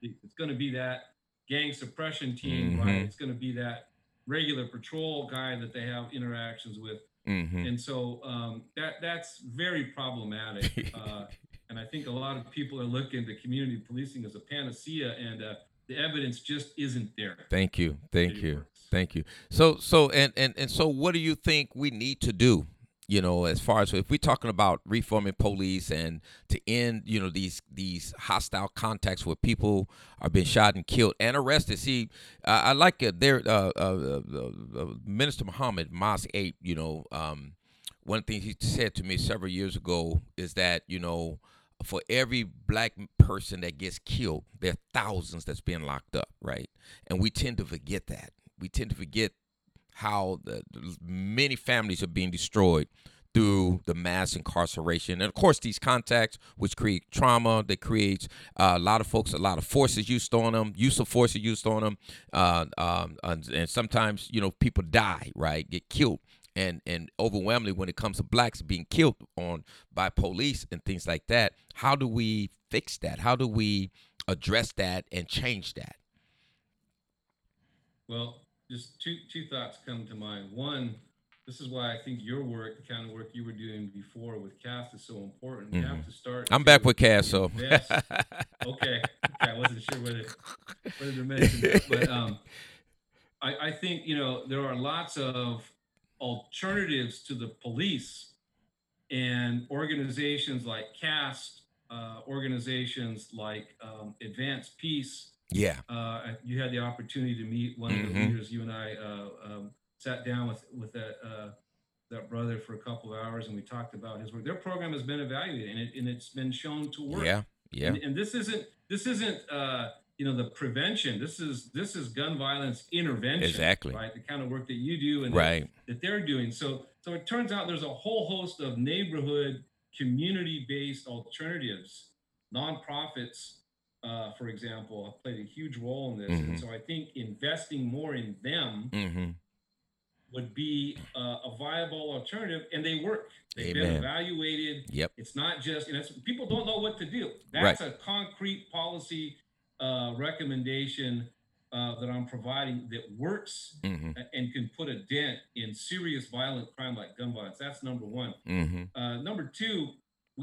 It's going to be that gang suppression team, right? Mhm. It's going to be that regular patrol guy that they have interactions with, Mm-hmm. and so um, that that's very problematic. Uh, and I think a lot of people are looking to community policing as a panacea, and uh, the evidence just isn't there. Thank you. Thank it you. works. Thank you. So so and and and so what do you think we need to do? You know, as far as if we're talking about reforming police and to end, you know, these these hostile contacts where people are being shot and killed and arrested. See, uh, I like it. There, uh, uh, uh, uh, Minister Muhammad Mas Eight. You know, um, one things he said to me several years ago is that you know, for every black person that gets killed, there are thousands that's being locked up, right? And we tend to forget that. We tend to forget how the, many families are being destroyed through the mass incarceration. And of course these contacts which create trauma that creates uh, a lot of folks a lot of forces used on them use of forces used on them uh, um, and, and sometimes you know people die right get killed. And and overwhelmingly when it comes to blacks being killed on by police and things like that how do we fix that? How do we address that and change that? Well, just two two thoughts come to mind. One, this is why I think your work, the kind of work you were doing before with CAST, is so important. You have to start. Mm-hmm. i'm back with Cast, so okay, okay, I wasn't sure whether whether to mention that, but um, I, I think you know there are lots of alternatives to the police, and organizations like CAST, uh, organizations like um, Advance Peace. Yeah Uh, you had the opportunity to meet one of the Mhm. leaders. You and I uh, um, sat down with with that uh, that brother for a couple of hours, and we talked about his work. Their program has been evaluated, and, it, and it's been shown to work. yeah yeah And, and this isn't this isn't uh, you know the prevention. This is this is gun violence intervention. Exactly. Right. The kind of work that you do and right that, that they're doing. So so it turns out there's a whole host of neighborhood community based alternatives, nonprofits. Uh, for example, have played a huge role in this, Mhm. and so I think investing more in them mm-hmm would be uh, a viable alternative, and they work. They've Amen. been evaluated. Yep. It's not just, and it's, people don't know what to do. That's a concrete policy uh, recommendation uh, that I'm providing that works Mm-hmm. and can put a dent in serious violent crime like gun violence. That's number one. Mm-hmm. Uh, number two,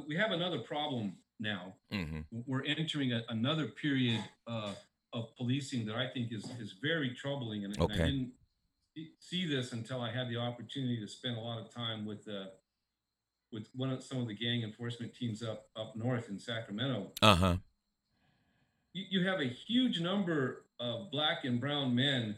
we have another problem now. Mm-hmm. We're entering a, another period uh, of policing that I think is is very troubling, and, and I didn't see- see this until I had the opportunity to spend a lot of time with uh, with one of some of the gang enforcement teams up up north in Sacramento. Uh huh. You, you have a huge number of black and brown men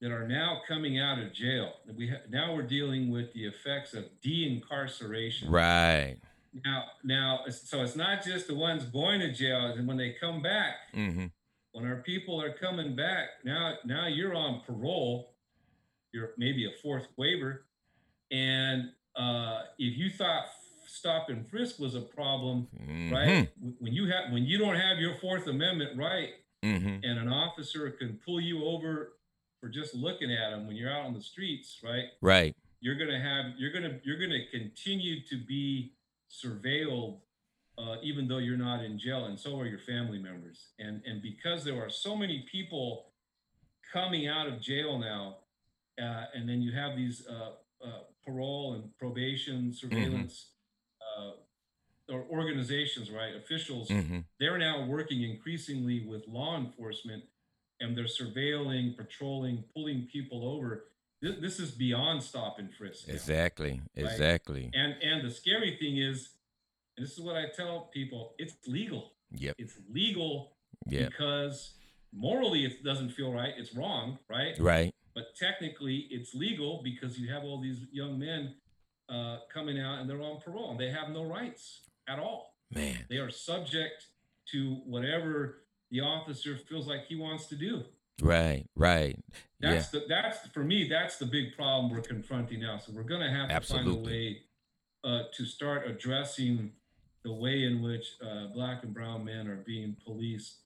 that are now coming out of jail. We ha- now we're dealing with the effects of de-incarceration. Right. Now, now, so it's not just the ones going to jail, and when they come back, Mm-hmm. when our people are coming back, now, now you're on parole. You're maybe a fourth waiver, and uh, if you thought stop and frisk was a problem, right? When you have when you don't have your Fourth Amendment right, Mm-hmm. and an officer can pull you over for just looking at them when you're out on the streets, right? Right. you're gonna have you're gonna you're gonna continue to be surveilled uh, even though you're not in jail and so are your family members and and because there are so many people coming out of jail now uh, and then you have these uh, uh, parole and probation surveillance uh, or organizations right officials Mm-hmm. they're now working increasingly with law enforcement and they're surveilling, patrolling, pulling people over. This, this is beyond stop and frisk. now. Exactly. Exactly. And and the scary thing is, and this is what I tell people, it's legal. Yep. It's legal Yep. because morally it doesn't feel right. It's wrong, right? Right. But technically it's legal because you have all these young men uh, coming out and they're on parole and they have no rights at all. Man. They are subject to whatever the officer feels like he wants to do. Right. Right. Yeah. That's the that's for me. That's the big problem we're confronting now. So we're going to have to find a way uh, to start addressing the way in which uh, black and brown men are being policed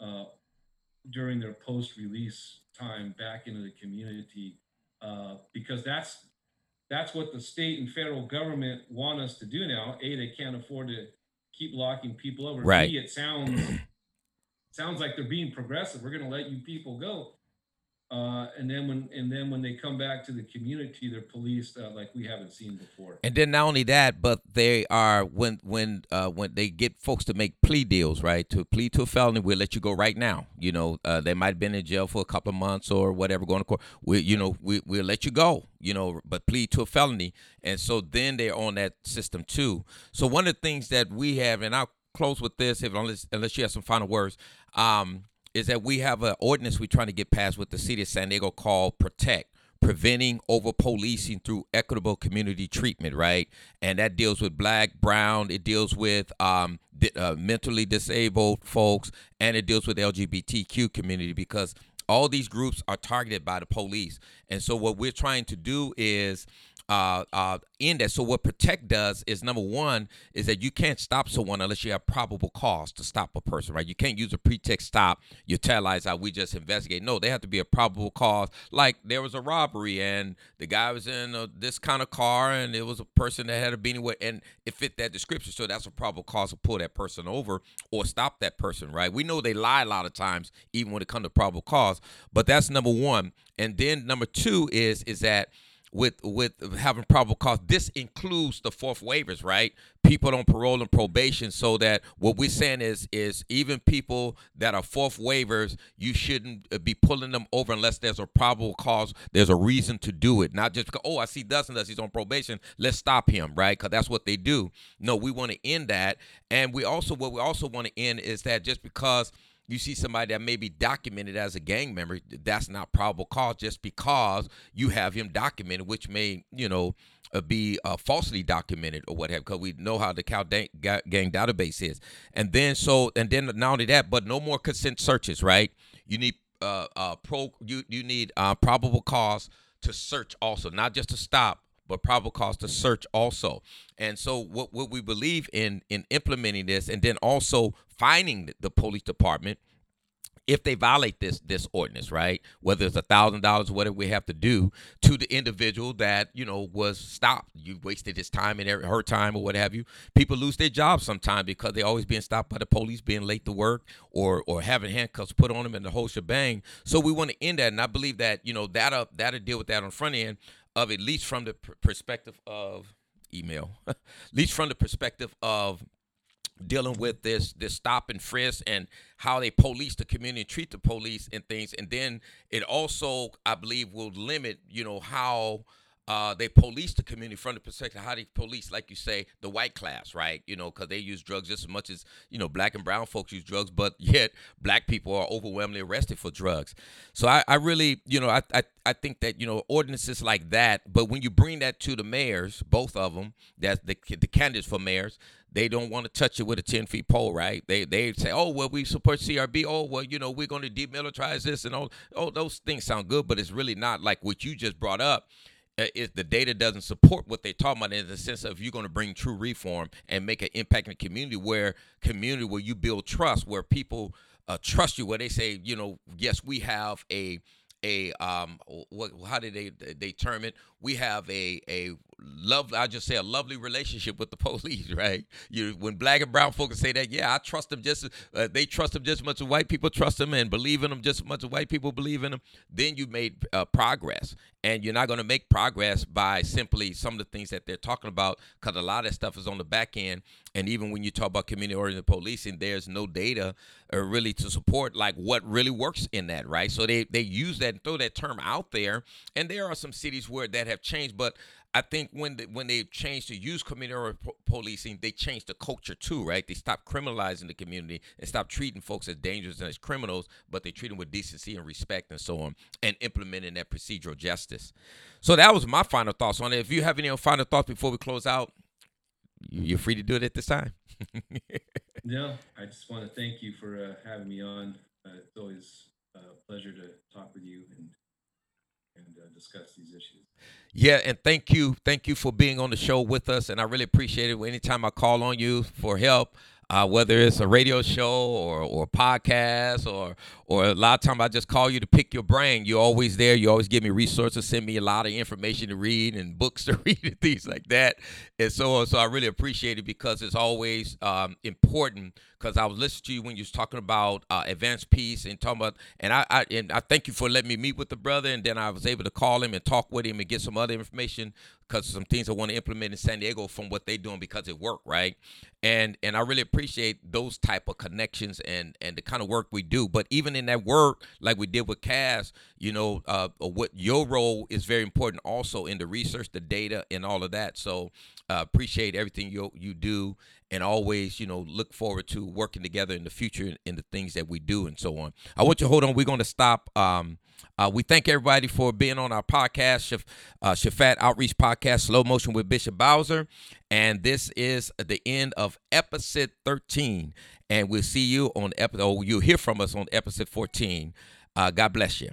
uh, during their post-release time back into the community, uh, because that's that's what the state and federal government want us to do now. A, they can't afford to keep locking people over. Right. B, it sounds sounds like they're being progressive. We're going to let you people go. Uh, and then when and then when they come back to the community, they're policed uh, like we haven't seen before. And then not only that, but they are when when uh, when they get folks to make plea deals, right? To plead to a felony, we'll let you go right now. You know, uh, they might have been in jail for a couple of months or whatever, going to court. We, you know, we we'll let you go. You know, but plead to a felony, and so then they're on that system too. So one of the things that we have, and I'll close with this, if unless unless you have some final words. Um, is that we have an ordinance we're trying to get passed with the city of San Diego called Protect, preventing over policing through equitable community treatment, right? And that deals with black, brown, it deals with um, uh, mentally disabled folks, and it deals with LGBTQ community because all these groups are targeted by the police. And so what we're trying to do is uh, uh, in that. So what Protect does is number one is that you can't stop someone unless you have probable cause to stop a person, right? You can't use a pretext stop. You tell lies out. We just investigate. No, they have to be a probable cause. Like there was a robbery and the guy was in a, this kind of car and it was a person that had a beanie wear and it fit that description. So that's a probable cause to pull that person over or stop that person, right? We know they lie a lot of times, even when it comes to probable cause. But that's number one. And then number two is is that with with having probable cause. This includes the fourth waivers, right? People on parole and probation, so that what we're saying is is even people that are fourth waivers, you shouldn't uh, be pulling them over unless there's a probable cause. There's a reason to do it, not just because oh I see and does he's on probation. Let's stop him, right? Because that's what they do. No, we want to end that, and we also what we also want to end is that just because you see somebody that may be documented as a gang member, that's not probable cause just because you have him documented, which may, you know, uh, be uh, falsely documented or what have because we know how the Cal da- gang database is. And then so, and then not only that, but no more consent searches, right? You need uh, uh, pro, you you need uh, probable cause to search also, not just to stop, but probable cause to search also. And so what, what we believe in in implementing this and then also finding the police department if they violate this this ordinance, right? Whether it's a thousand dollars, whatever we have to do to the individual that you know was stopped, you wasted his time and her time or what have you. People lose their jobs sometimes because they're always being stopped by the police, being late to work, or or having handcuffs put on them and the whole shebang. So we want to end that, and I believe that you know that'll that'll deal with that on front end of at least from the perspective of email, at least from the perspective of dealing with this this stop and frisk and how they police the community, treat the police and things, and then it also, I believe, will limit, you know, how uh, they police the community from the perspective how they police, like you say, the white class, right? You know, because they use drugs just as much as you know black and brown folks use drugs, but yet black people are overwhelmingly arrested for drugs. So I, I really, you know, I, I I think that you know ordinances like that, but when you bring that to the mayors, both of them, that's the the candidates for mayors, they don't want to touch it with a 10 feet pole, right? They they say, oh, well, we support CRB. Oh, well, you know, we're going to demilitarize this and all. Oh, those things sound good, but it's really not like what you just brought up. Uh, if the data doesn't support what they're talking about in the sense of you're going to bring true reform and make an impact in the community where community where you build trust where people uh, trust you where they say you know yes we have a a um what how did they they term it we have a a lovely I just say a lovely relationship with the police, right? You when black and brown folks say that, yeah, I trust them just uh, they trust them just as much as white people trust them and believe in them just as much as white people believe in them. Then you made uh, progress, and you're not going to make progress by simply some of the things that they're talking about because a lot of that stuff is on the back end. And even when you talk about community oriented policing, there's no data uh, really to support like what really works in that, right? So they they use that and throw that term out there, and there are some cities where that changed, but I think when the, when they changed to use community policing, they changed the culture too, right? They stopped criminalizing the community and stopped treating folks as dangerous and as criminals, but they treat them with decency and respect and so on, and implementing that procedural justice. So that was my final thoughts on it. If you have any final thoughts before we close out, you're free to do it at this time. no, I just want to thank you for uh, having me on. Uh, it's always a pleasure to talk with you and and uh, discuss these issues. Yeah, and thank you, thank you for being on the show with us, and I really appreciate it. Anytime I call on you for help, uh, whether it's a radio show or or podcast or or a lot of times I just call you to pick your brain. You're always there. You always give me resources, send me a lot of information to read and books to read and things like that, and so on. So I really appreciate it because it's always um, important. Because I was listening to you when you was talking about uh, Advance Peace and talking about, and I, I and I thank you for letting me meet with the brother, and then I was able to call him and talk with him and get some other information because some things I want to implement in San Diego from what they're doing because it worked, right? And and I really appreciate those type of connections and and the kind of work we do. But even in that work, like we did with Cass, you know, uh, what your role is very important also in the research, the data, and all of that. So uh, appreciate everything you you do, and always you know look forward to working together in the future in the things that we do and so on. I want you to hold on. We're going to stop. Um, uh, we thank everybody for being on our podcast, uh, Shaphat Outreach Podcast, Slow Motion with Bishop Bowser. And this is the end of episode 13. And we'll see you on episode, oh, you'll hear from us on episode 14. Uh, God bless you.